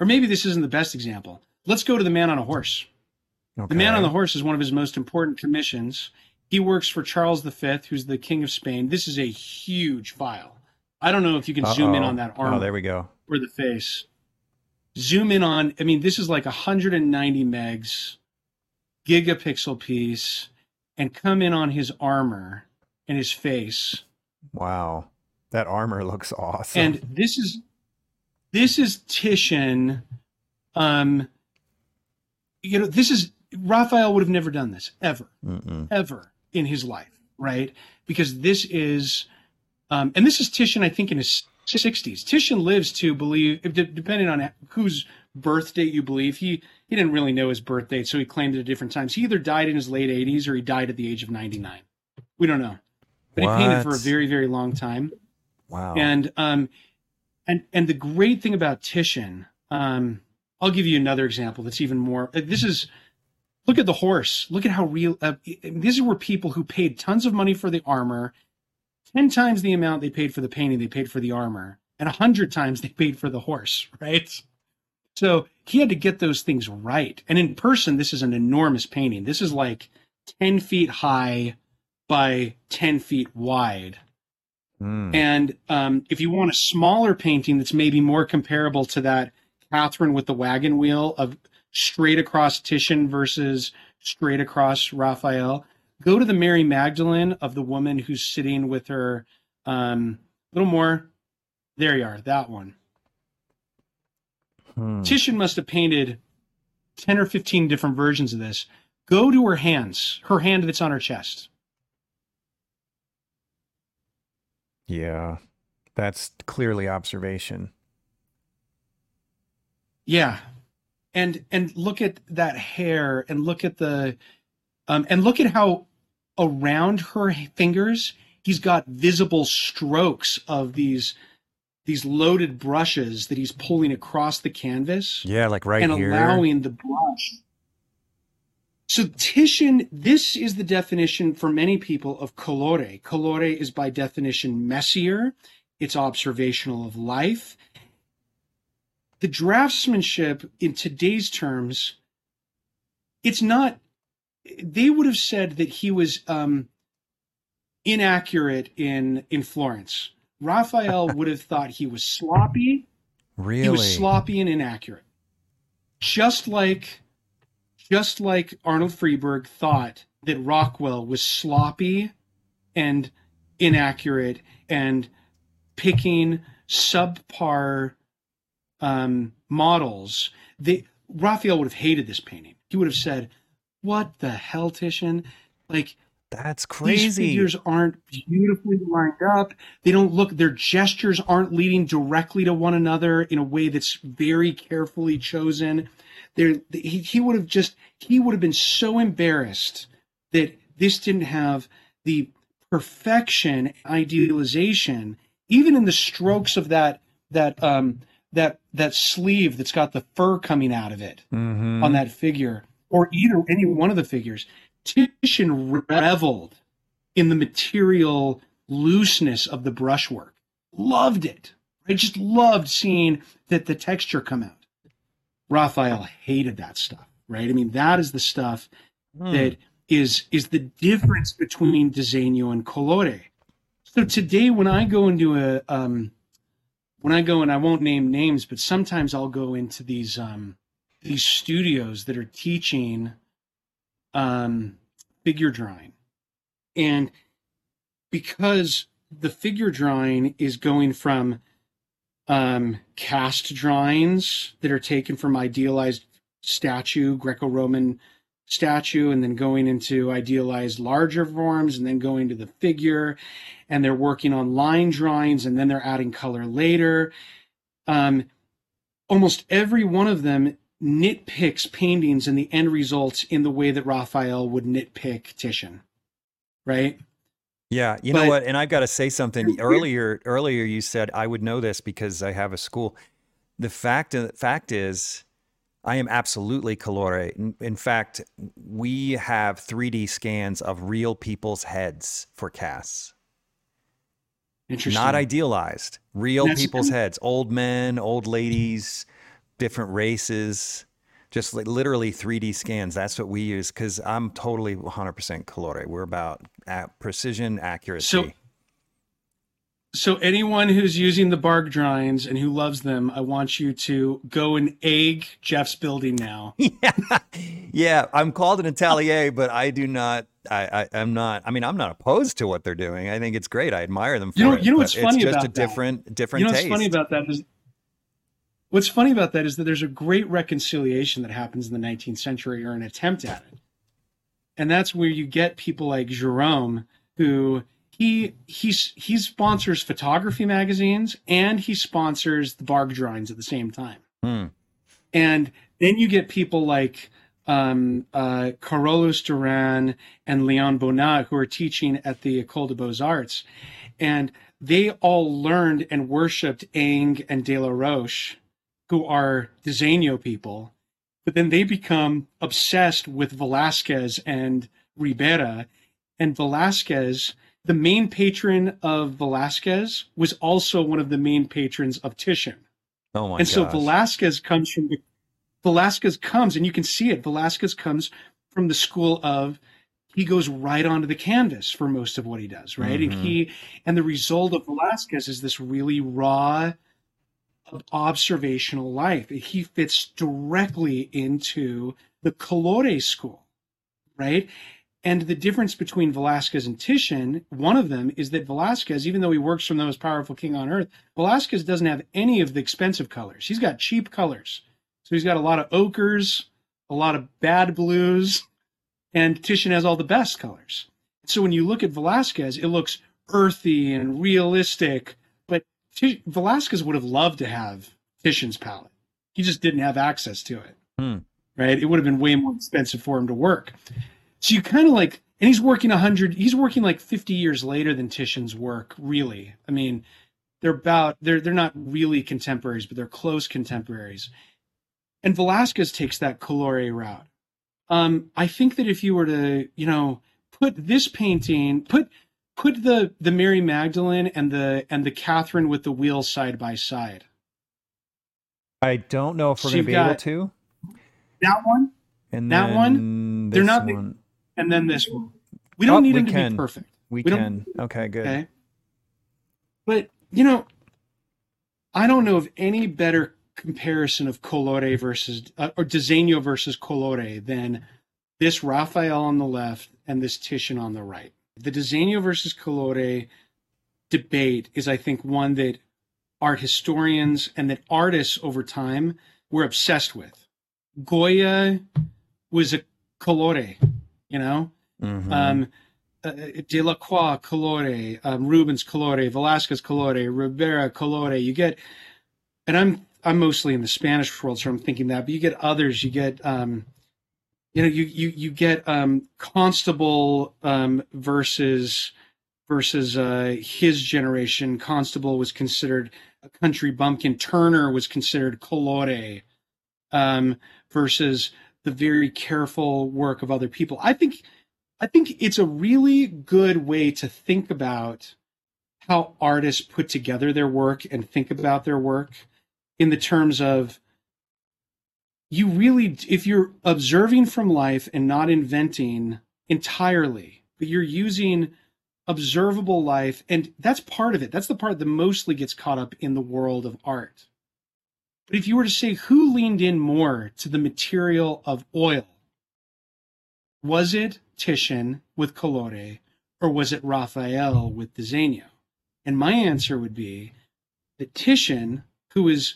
Speaker 2: or maybe this isn't the best example. Let's go to the man on a horse. The man on the horse is one of his most important commissions. He works for Charles V, who's the king of Spain. This is a huge file. I don't know if you can zoom in on that arm
Speaker 3: Oh, there we go.
Speaker 2: or the face. Zoom in on, I mean, this is like 190 megs, gigapixel piece, and come in on his armor and his face.
Speaker 3: Wow. That armor looks awesome.
Speaker 2: And this is this is Titian. Um, you know, this is Raphael would have never done this ever
Speaker 3: Mm-mm.
Speaker 2: ever in his life, right? Because this is, um, and this is Titian, I think, in his 60s. Titian lives to believe, depending on whose birth date you believe. He he didn't really know his birth date, so he claimed it at different times. He either died in his late 80s or he died at the age of 99. We don't know, but he painted for a very very long time.
Speaker 3: Wow.
Speaker 2: And um, and and the great thing about Titian, um, I'll give you another example that's even more. uh, This is look at the horse. Look at how real. Uh, these were people who paid tons of money for the armor, ten times the amount they paid for the painting they paid for the armor, and a hundred times they paid for the horse. Right. So he had to get those things right. And in person, this is an enormous painting. This is like ten feet high by ten feet wide.
Speaker 3: Hmm.
Speaker 2: And um, if you want a smaller painting that's maybe more comparable to that Catherine with the wagon wheel of straight across Titian versus straight across Raphael, go to the Mary Magdalene of the woman who's sitting with her. Um, a little more. There you are. That one.
Speaker 3: Hmm.
Speaker 2: Titian must have painted 10 or 15 different versions of this. Go to her hands, her hand that's on her chest.
Speaker 3: Yeah. That's clearly observation.
Speaker 2: Yeah. And and look at that hair and look at the um and look at how around her fingers he's got visible strokes of these these loaded brushes that he's pulling across the canvas
Speaker 3: Yeah, like right
Speaker 2: and
Speaker 3: here.
Speaker 2: allowing the brush. So Titian, this is the definition for many people of colore. Colore is by definition messier. It's observational of life. The draftsmanship in today's terms, it's not, they would have said that he was um, inaccurate in, in Florence. Raphael would have thought he was sloppy
Speaker 3: really?
Speaker 2: he was sloppy and inaccurate. Just like just like Arnold Friberg thought that Rockwell was sloppy and inaccurate and picking subpar um, models. They Raphael would have hated this painting. He would have said, "What the hell, Titian? Like
Speaker 3: That's crazy.
Speaker 2: these figures aren't beautifully lined up. They don't look, their gestures aren't leading directly to one another in a way that's very carefully chosen. There, he, he would have just, he would have been so embarrassed that this didn't have the perfection, idealization, even in the strokes of that, that, um, that, that sleeve that's got the fur coming out of it
Speaker 3: Mhm.
Speaker 2: on that figure or either any one of the figures. Titian reveled in the material looseness of the brushwork. Loved it. I just loved seeing that the texture come out. Raphael hated that stuff, right? I mean, that is the stuff
Speaker 3: Hmm.
Speaker 2: that is is the difference between disegno and colore. So today, when I go into a um, when I go and I won't name names, but sometimes I'll go into these um, these studios that are teaching um, figure drawing, and because the figure drawing is going from um, cast drawings that are taken from idealized statue, Greco-Roman statue, and then going into idealized larger forms, and then going to the figure, and they're working on line drawings, and then they're adding color later. Um, almost every one of them nitpicks paintings and the end results in the way that Raphael would nitpick Titian, right?
Speaker 3: Yeah, you know what? And I've got to say something. Earlier, earlier you said I would know this because I have a school. The fact fact is, I am absolutely colore. In, in fact, we have 3D scans of real people's heads for casts,
Speaker 2: Interesting.
Speaker 3: not idealized. Real
Speaker 2: That's-
Speaker 3: people's heads, old men, old ladies, different races. Just like literally 3D scans. That's what we use because I'm totally 100% colore. We're about precision, accuracy.
Speaker 2: So anyone who's using the bark drawings and who loves them, I want you to go and egg Jeff's building now.
Speaker 3: yeah, yeah. I'm called an atelier, but I do not. I, I I'm not. I mean, I'm not opposed to what they're doing. I think it's great. I admire them for
Speaker 2: You know-
Speaker 3: it.
Speaker 2: you know what's funny
Speaker 3: It's just
Speaker 2: about
Speaker 3: a
Speaker 2: that?
Speaker 3: different, different
Speaker 2: you know what's
Speaker 3: taste.
Speaker 2: funny about that is what's funny about that is that there's a great reconciliation that happens in the 19th century or an attempt at it. And that's where you get people like Gérôme who he he's he sponsors photography magazines and he sponsors the bark drawings at the same time.
Speaker 3: Hmm.
Speaker 2: And then you get people like um, uh, Carolus Duran and Leon Bonnat who are teaching at the École des Beaux Arts. And they all learned and worshipped Ingres and Delaroche, who are Disegno people. But then they become obsessed with Velasquez and Ribera. And Velasquez, the main patron of Velasquez, was also one of the main patrons of Titian.
Speaker 3: Oh my
Speaker 2: and so
Speaker 3: gosh.
Speaker 2: Velasquez comes from the Velasquez comes, and you can see it. Velasquez comes from the school of he goes right onto the canvas for most of what he does, right? And
Speaker 3: Mhm.
Speaker 2: he and the result of Velasquez is this really raw observational life. He fits directly into the Colore school, right? And the difference between Velasquez and Titian, one of them is that Velasquez, even though he works from the most powerful king on earth, Velasquez doesn't have any of the expensive colors. He's got cheap colors. So he's got a lot of ochres, a lot of bad blues, and Titian has all the best colors. So when you look at Velasquez, it looks earthy and realistic, but Ti- Velasquez would have loved to have Titian's palette. He just didn't have access to it.
Speaker 3: Hmm.
Speaker 2: Right? It would have been way more expensive for him to work. So you kind of like, and he's working a hundred. He's working like fifty years later than Titian's work. Really, I mean, they're about they're they're not really contemporaries, but they're close contemporaries. And Velasquez takes that colore route. Um, I think that if you were to, you know, put this painting, put put the the Mary Magdalene and the and the Catherine with the wheel side by side.
Speaker 3: I don't know if we're going to
Speaker 2: you've
Speaker 3: be able to.
Speaker 2: That one
Speaker 3: And
Speaker 2: that one, they're not the-
Speaker 3: one.
Speaker 2: And then this one. We don't
Speaker 3: Oh,
Speaker 2: need
Speaker 3: we
Speaker 2: to
Speaker 3: can.
Speaker 2: be perfect.
Speaker 3: We,
Speaker 2: we
Speaker 3: can. Okay, good.
Speaker 2: Okay. But you know, I don't know of any better comparison of Colore versus uh, or Disegno versus Colore than this Raphael on the left and this Titian on the right. The Disegno versus Colore debate is, I think, one that art historians and that artists over time were obsessed with. Goya was a Colore, you know.
Speaker 3: Mhm.
Speaker 2: Um, uh, Delacroix colore, um, Rubens colore, Velasquez colore, Ribera colore. You get, and I'm I'm mostly in the Spanish world, so I'm thinking that. But you get others. You get, um, you know, you you you get um, Constable um, versus versus uh, his generation. Constable was considered a country bumpkin. Turner was considered colore um, versus the very careful work of other people. I think I think it's a really good way to think about how artists put together their work and think about their work in the terms of you really if you're observing from life and not inventing entirely but you're using observable life and that's part of it that's the part that mostly gets caught up in the world of art but if you were to say who leaned in more to the material of oil was it Titian with Colore or was it Raphael with Disegno? And my answer would be that Titian, who is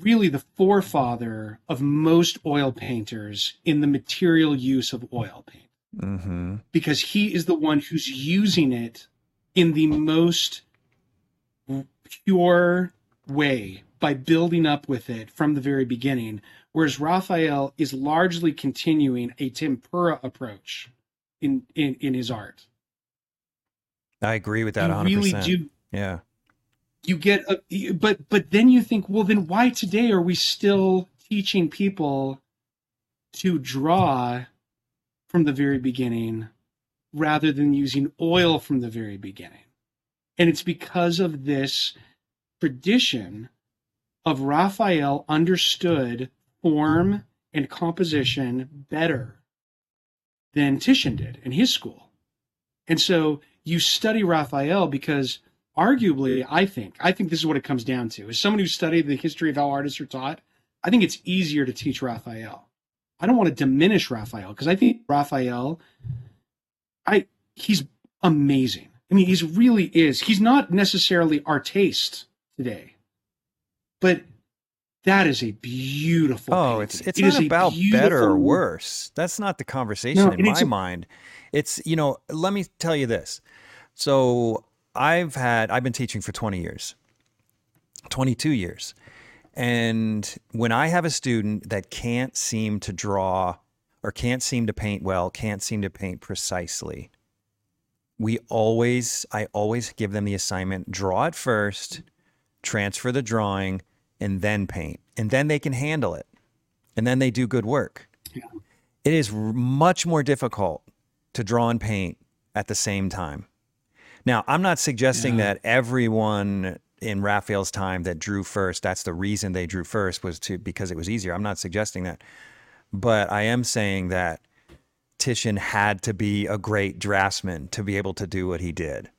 Speaker 2: really the forefather of most oil painters in the material use of oil paint,
Speaker 3: Mhm.
Speaker 2: because he is the one who's using it in the most pure way by building up with it from the very beginning whereas Raphael is largely continuing a tempera approach in in, in his art.
Speaker 3: I agree with that
Speaker 2: you
Speaker 3: 100%.
Speaker 2: really do.
Speaker 3: Yeah.
Speaker 2: You get, a, but but then you think, well, then why today are we still teaching people to draw from the very beginning rather than using oil from the very beginning? And it's because of this tradition of Raphael understood form and composition better than Titian did in his school. And so you study Raphael because arguably, I think, I think this is what it comes down to. As someone who studied the history of how artists are taught, I think it's easier to teach Raphael. I don't want to diminish Raphael because I think Raphael, I he's amazing. I mean, he's really is. He's not necessarily our taste today, but that is a beautiful.
Speaker 3: Oh, it's
Speaker 2: painting.
Speaker 3: it's
Speaker 2: It
Speaker 3: not about better or worse. That's not the conversation
Speaker 2: No,
Speaker 3: in my
Speaker 2: a-
Speaker 3: mind. It's you know, let me tell you this. So I've had I've been teaching for 20 years. 22 years. And when I have a student that can't seem to draw or can't seem to paint well, can't seem to paint precisely, we always, I always give them the assignment draw it first, transfer the drawing, and then paint. And then they can handle it. And then they do good work.
Speaker 2: Yeah.
Speaker 3: It is r- much more difficult to draw and paint at the same time. Now, I'm not suggesting
Speaker 2: Yeah.
Speaker 3: that everyone in Raphael's time that drew first, that's the reason they drew first was to because it was easier. I'm not suggesting that. But I am saying that Titian had to be a great draftsman to be able to do what he did.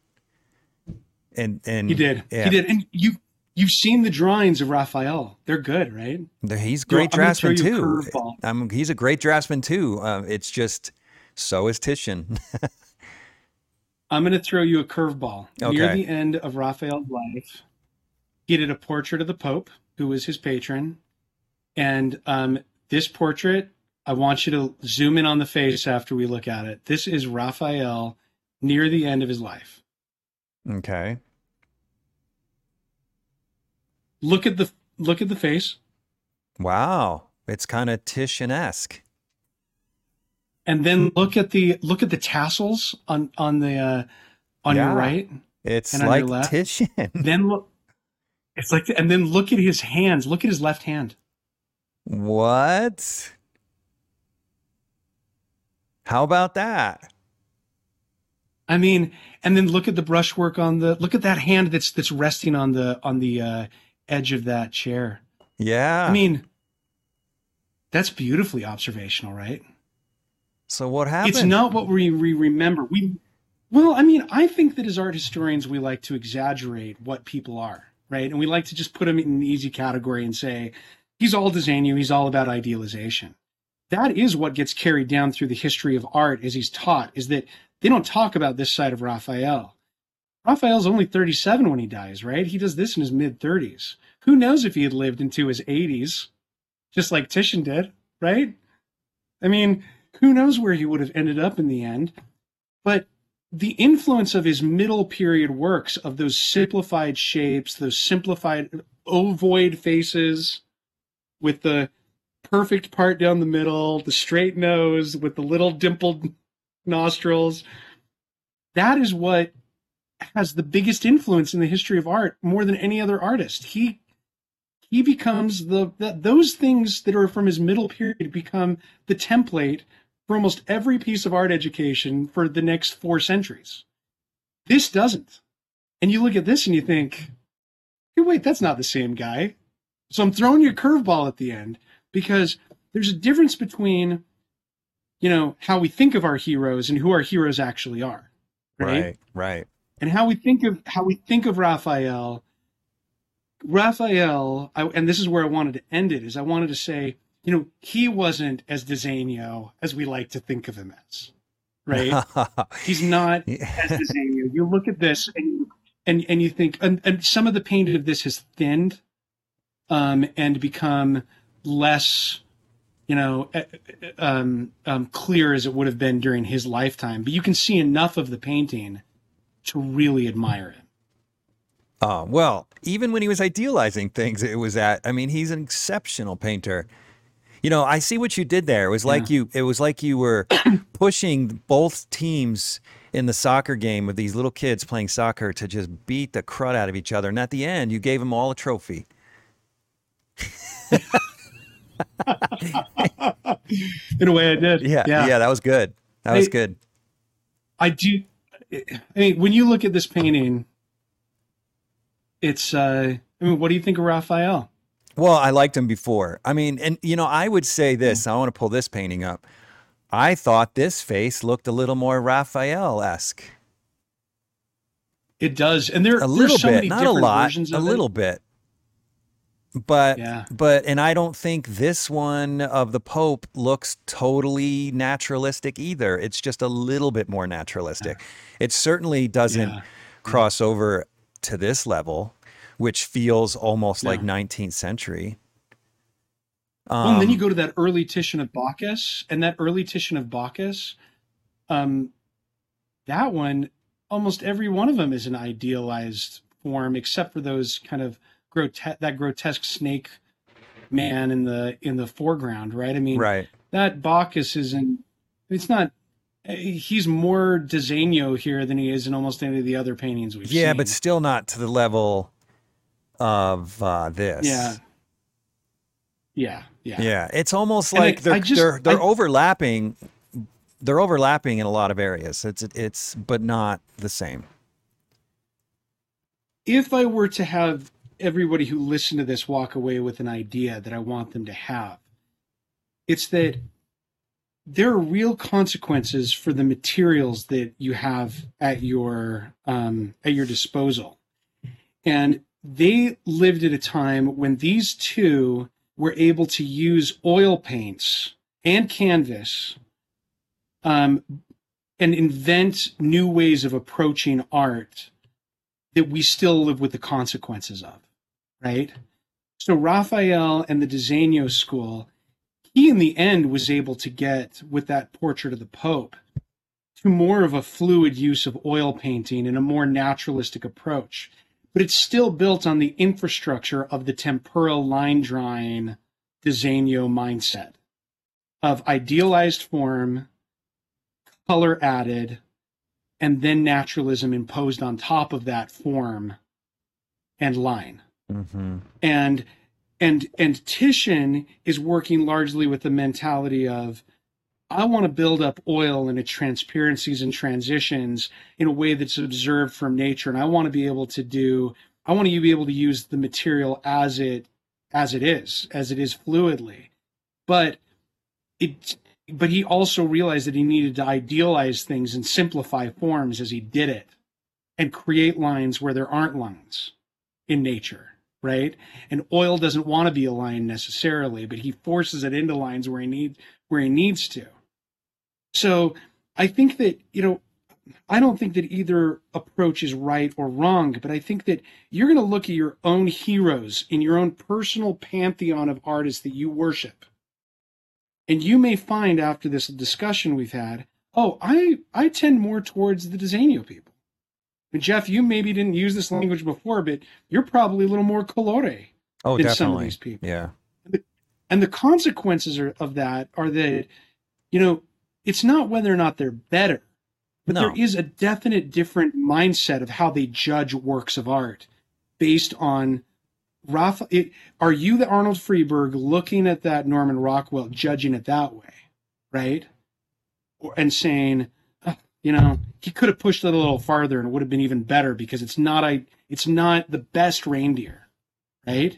Speaker 3: And and
Speaker 2: He did.
Speaker 3: yeah.
Speaker 2: He did. And you you've seen the drawings of Raphael. They're good, right?
Speaker 3: He's a
Speaker 2: You know,
Speaker 3: great
Speaker 2: I'm gonna throw
Speaker 3: draftsman too. I'm, he's a great draftsman too. Uh, it's just so is Titian.
Speaker 2: I'm going to throw you a curveball. Near the end of Raphael's life, he did a portrait of the Pope, who was his patron. And um, this portrait, I want you to zoom in on the face after we look at it. This is Raphael near the end of his life.
Speaker 3: okay.
Speaker 2: Look at the look at the face,
Speaker 3: Wow. It's kind of Titian esque.
Speaker 2: and then look at the look at the tassels on on the uh, on
Speaker 3: Yeah.
Speaker 2: your right.
Speaker 3: It's
Speaker 2: And on your
Speaker 3: like
Speaker 2: left?
Speaker 3: Titian.
Speaker 2: Then look, it's like, and then look at his hands. Look at his left hand.
Speaker 3: what? How about that?
Speaker 2: I mean, and then look at the brushwork on the look at that hand that's that's resting on the on the uh, edge of that chair.
Speaker 3: Yeah.
Speaker 2: I mean, that's beautifully observational, right?
Speaker 3: so what happened?
Speaker 2: It's not what we, we remember. We well, I mean, I think that as art historians, we like to exaggerate what people are, right? And we like to just put them in an easy category and say he's all Disegno, he's all about idealization. That is what gets carried down through the history of art as he's taught, is that they don't talk about this side of Raphael. Raphael's only 37 when he dies, right? He does this in his mid 30s. Who knows if he had lived into his 80s, just like Titian did, right? I mean, who knows where he would have ended up in the end? But the influence of his middle period works, of those simplified shapes, those simplified ovoid faces with the perfect part down the middle, the straight nose with the little dimpled nostrils, that is what has the biggest influence in the history of art more than any other artist. He he becomes the that those things that are from his middle period become the template for almost every piece of art education for the next four centuries. This doesn't. And you look at this and you think, hey, wait, that's not the same guy. So I'm throwing you a curveball at the end because there's a difference between, you know, how we think of our heroes and who our heroes actually are. Right.
Speaker 3: right. Right.
Speaker 2: And how we think of how we think of Raphael. Raphael, I, and this is where I wanted to end it, is I wanted to say, you know, he wasn't as Disegno as we like to think of him as, right? He's not as Disegno. You look at this and and and you think, and, and some of the paint of this has thinned, um, and become less, you know, eh, eh, um, um, clear as it would have been during his lifetime. But you can see enough of the painting to really admire him.
Speaker 3: Oh, well, even when he was idealizing things, it was at, I mean, he's an exceptional painter. You know, I see what you did there. It was like you, it was like you were pushing both teams in the soccer game with these little kids playing soccer to just beat the crud out of each other. And at the end, you gave them all a trophy.
Speaker 2: In a way, I did.
Speaker 3: Yeah. Yeah. that was good. That was good.
Speaker 2: I do. I mean, when you look at this painting, it's. uh I mean, what do you think of Raphael?
Speaker 3: Well, I liked him before. I mean, and you know, I would say this. I want to pull this painting up. I thought this face looked a little more Raphael esque.
Speaker 2: It does, and there
Speaker 3: are
Speaker 2: A
Speaker 3: little
Speaker 2: so
Speaker 3: bit,
Speaker 2: many
Speaker 3: not a lot, a
Speaker 2: it.
Speaker 3: little bit. But
Speaker 2: Yeah.
Speaker 3: but and I don't think this one of the Pope looks totally naturalistic either. It's just a little bit more naturalistic. It certainly doesn't
Speaker 2: Yeah.
Speaker 3: cross over to this level, which feels almost like 19th century.
Speaker 2: Well, and then you
Speaker 3: Um,
Speaker 2: go to that early Titian of Bacchus, and that early Titian of Bacchus, um, that one, almost every one of them is an idealized form, except for those kind of grote- that grotesque snake man in the in the foreground, right? I mean,
Speaker 3: Right.
Speaker 2: that Bacchus isn't. It's not. He's more Disegno here than he is in almost any of the other paintings we've seen.
Speaker 3: Yeah, but still not to the level of uh, this.
Speaker 2: yeah, yeah, yeah.
Speaker 3: Yeah, it's almost
Speaker 2: And I-
Speaker 3: like they're
Speaker 2: I just-
Speaker 3: they're they're
Speaker 2: I-
Speaker 3: overlapping. They're overlapping in a lot of areas. It's it's but not the same.
Speaker 2: If I were to have everybody who listened to this walk away with an idea that I want them to have, it's that there are real consequences for the materials that you have at your um, at your disposal, and they lived at a time when these two were able to use oil paints and canvas um, and invent new ways of approaching art that we still live with the consequences of, right? So Raphael and the Disegno school, he in the end was able to get with that portrait of the Pope to more of a fluid use of oil painting and a more naturalistic approach. But it's still built on the infrastructure of the tempera line drawing Disegno mindset of idealized form, color added, and then naturalism imposed on top of that form and line
Speaker 3: Mm-hmm.
Speaker 2: and and and Titian is working largely with the mentality of I want to build up oil and its transparencies and transitions in a way that's observed from nature. And I want to be able to do I want to be able to use the material as it as it is as it is fluidly. But it but he also realized that he needed to idealize things and simplify forms as he did it and create lines where there aren't lines in nature right? And oil doesn't want to be aligned necessarily, but he forces it into lines where he need where he needs to. So I think that, you know, I don't think that either approach is right or wrong, but I think that you're going to look at your own heroes in your own personal pantheon of artists that you worship. And you may find after this discussion we've had, oh, I I tend more towards the Disegno people. And Jeff, you maybe didn't use this language before, but you're probably a little more colore
Speaker 3: Oh,
Speaker 2: than
Speaker 3: definitely.
Speaker 2: some of these people.
Speaker 3: Yeah.
Speaker 2: And the consequences are, of that are that, you know, it's not whether or not they're better, but
Speaker 3: No.
Speaker 2: there is a definite different mindset of how they judge works of art based on Rafa. It, are you the Arnold Friberg looking at that Norman Rockwell, judging it that way, right? Or, and saying, "Ah, you know, he could have pushed it a little farther and it would have been even better because it's not I, it's not the best reindeer, right?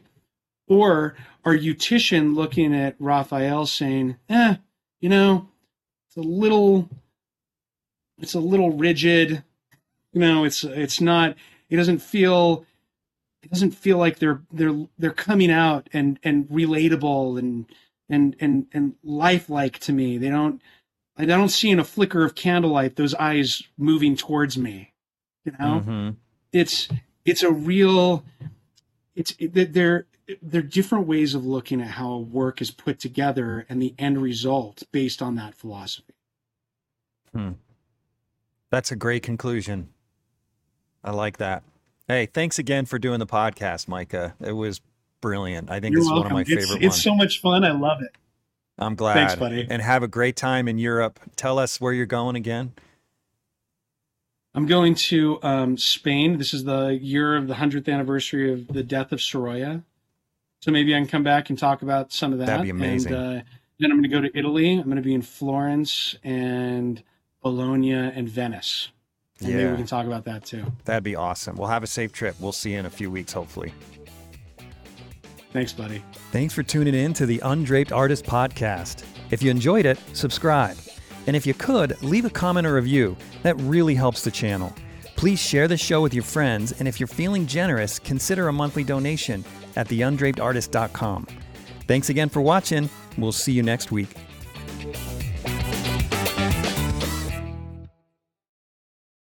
Speaker 2: Or are you Titian looking at Raphael saying, eh, you know, it's a little it's a little rigid. You know, it's it's not it doesn't feel it doesn't feel like they're they're they're coming out and and relatable and and and and lifelike to me. They don't I don't see in a flicker of candlelight those eyes moving towards me. You know?
Speaker 3: Mhm.
Speaker 2: it's it's a real it's it, they're they're different ways of looking at how a work is put together and the end result based on that philosophy Hmm.
Speaker 3: That's a great conclusion. I like that. Hey, thanks again for doing the podcast, Micah. It was brilliant. I think
Speaker 2: You're
Speaker 3: it's
Speaker 2: welcome.
Speaker 3: one of my
Speaker 2: it's,
Speaker 3: favorite
Speaker 2: it's
Speaker 3: ones.
Speaker 2: so much fun i love it
Speaker 3: I'm glad.
Speaker 2: Thanks, buddy.
Speaker 3: And have a great time in Europe. Tell us where you're going again.
Speaker 2: i'm going to um, spain this is the year of the 100th anniversary of the death of sorolla so maybe i can come back and talk about some of that
Speaker 3: That'd be amazing.
Speaker 2: and uh, then i'm going to go to italy i'm going to be in florence and bologna and venice and maybe
Speaker 3: Yeah.
Speaker 2: we can talk about that too
Speaker 3: That'd be awesome. We'll have a safe trip. We'll see you in a few weeks, hopefully.
Speaker 2: Thanks buddy
Speaker 1: Thanks for tuning in to the Undraped Artist Podcast. If you enjoyed it, subscribe. And if you could, leave a comment or review. That really helps the channel. Please share the show with your friends, and if you're feeling generous, consider a monthly donation at theundrapedartist.com. Thanks again for watching. We'll see you next week.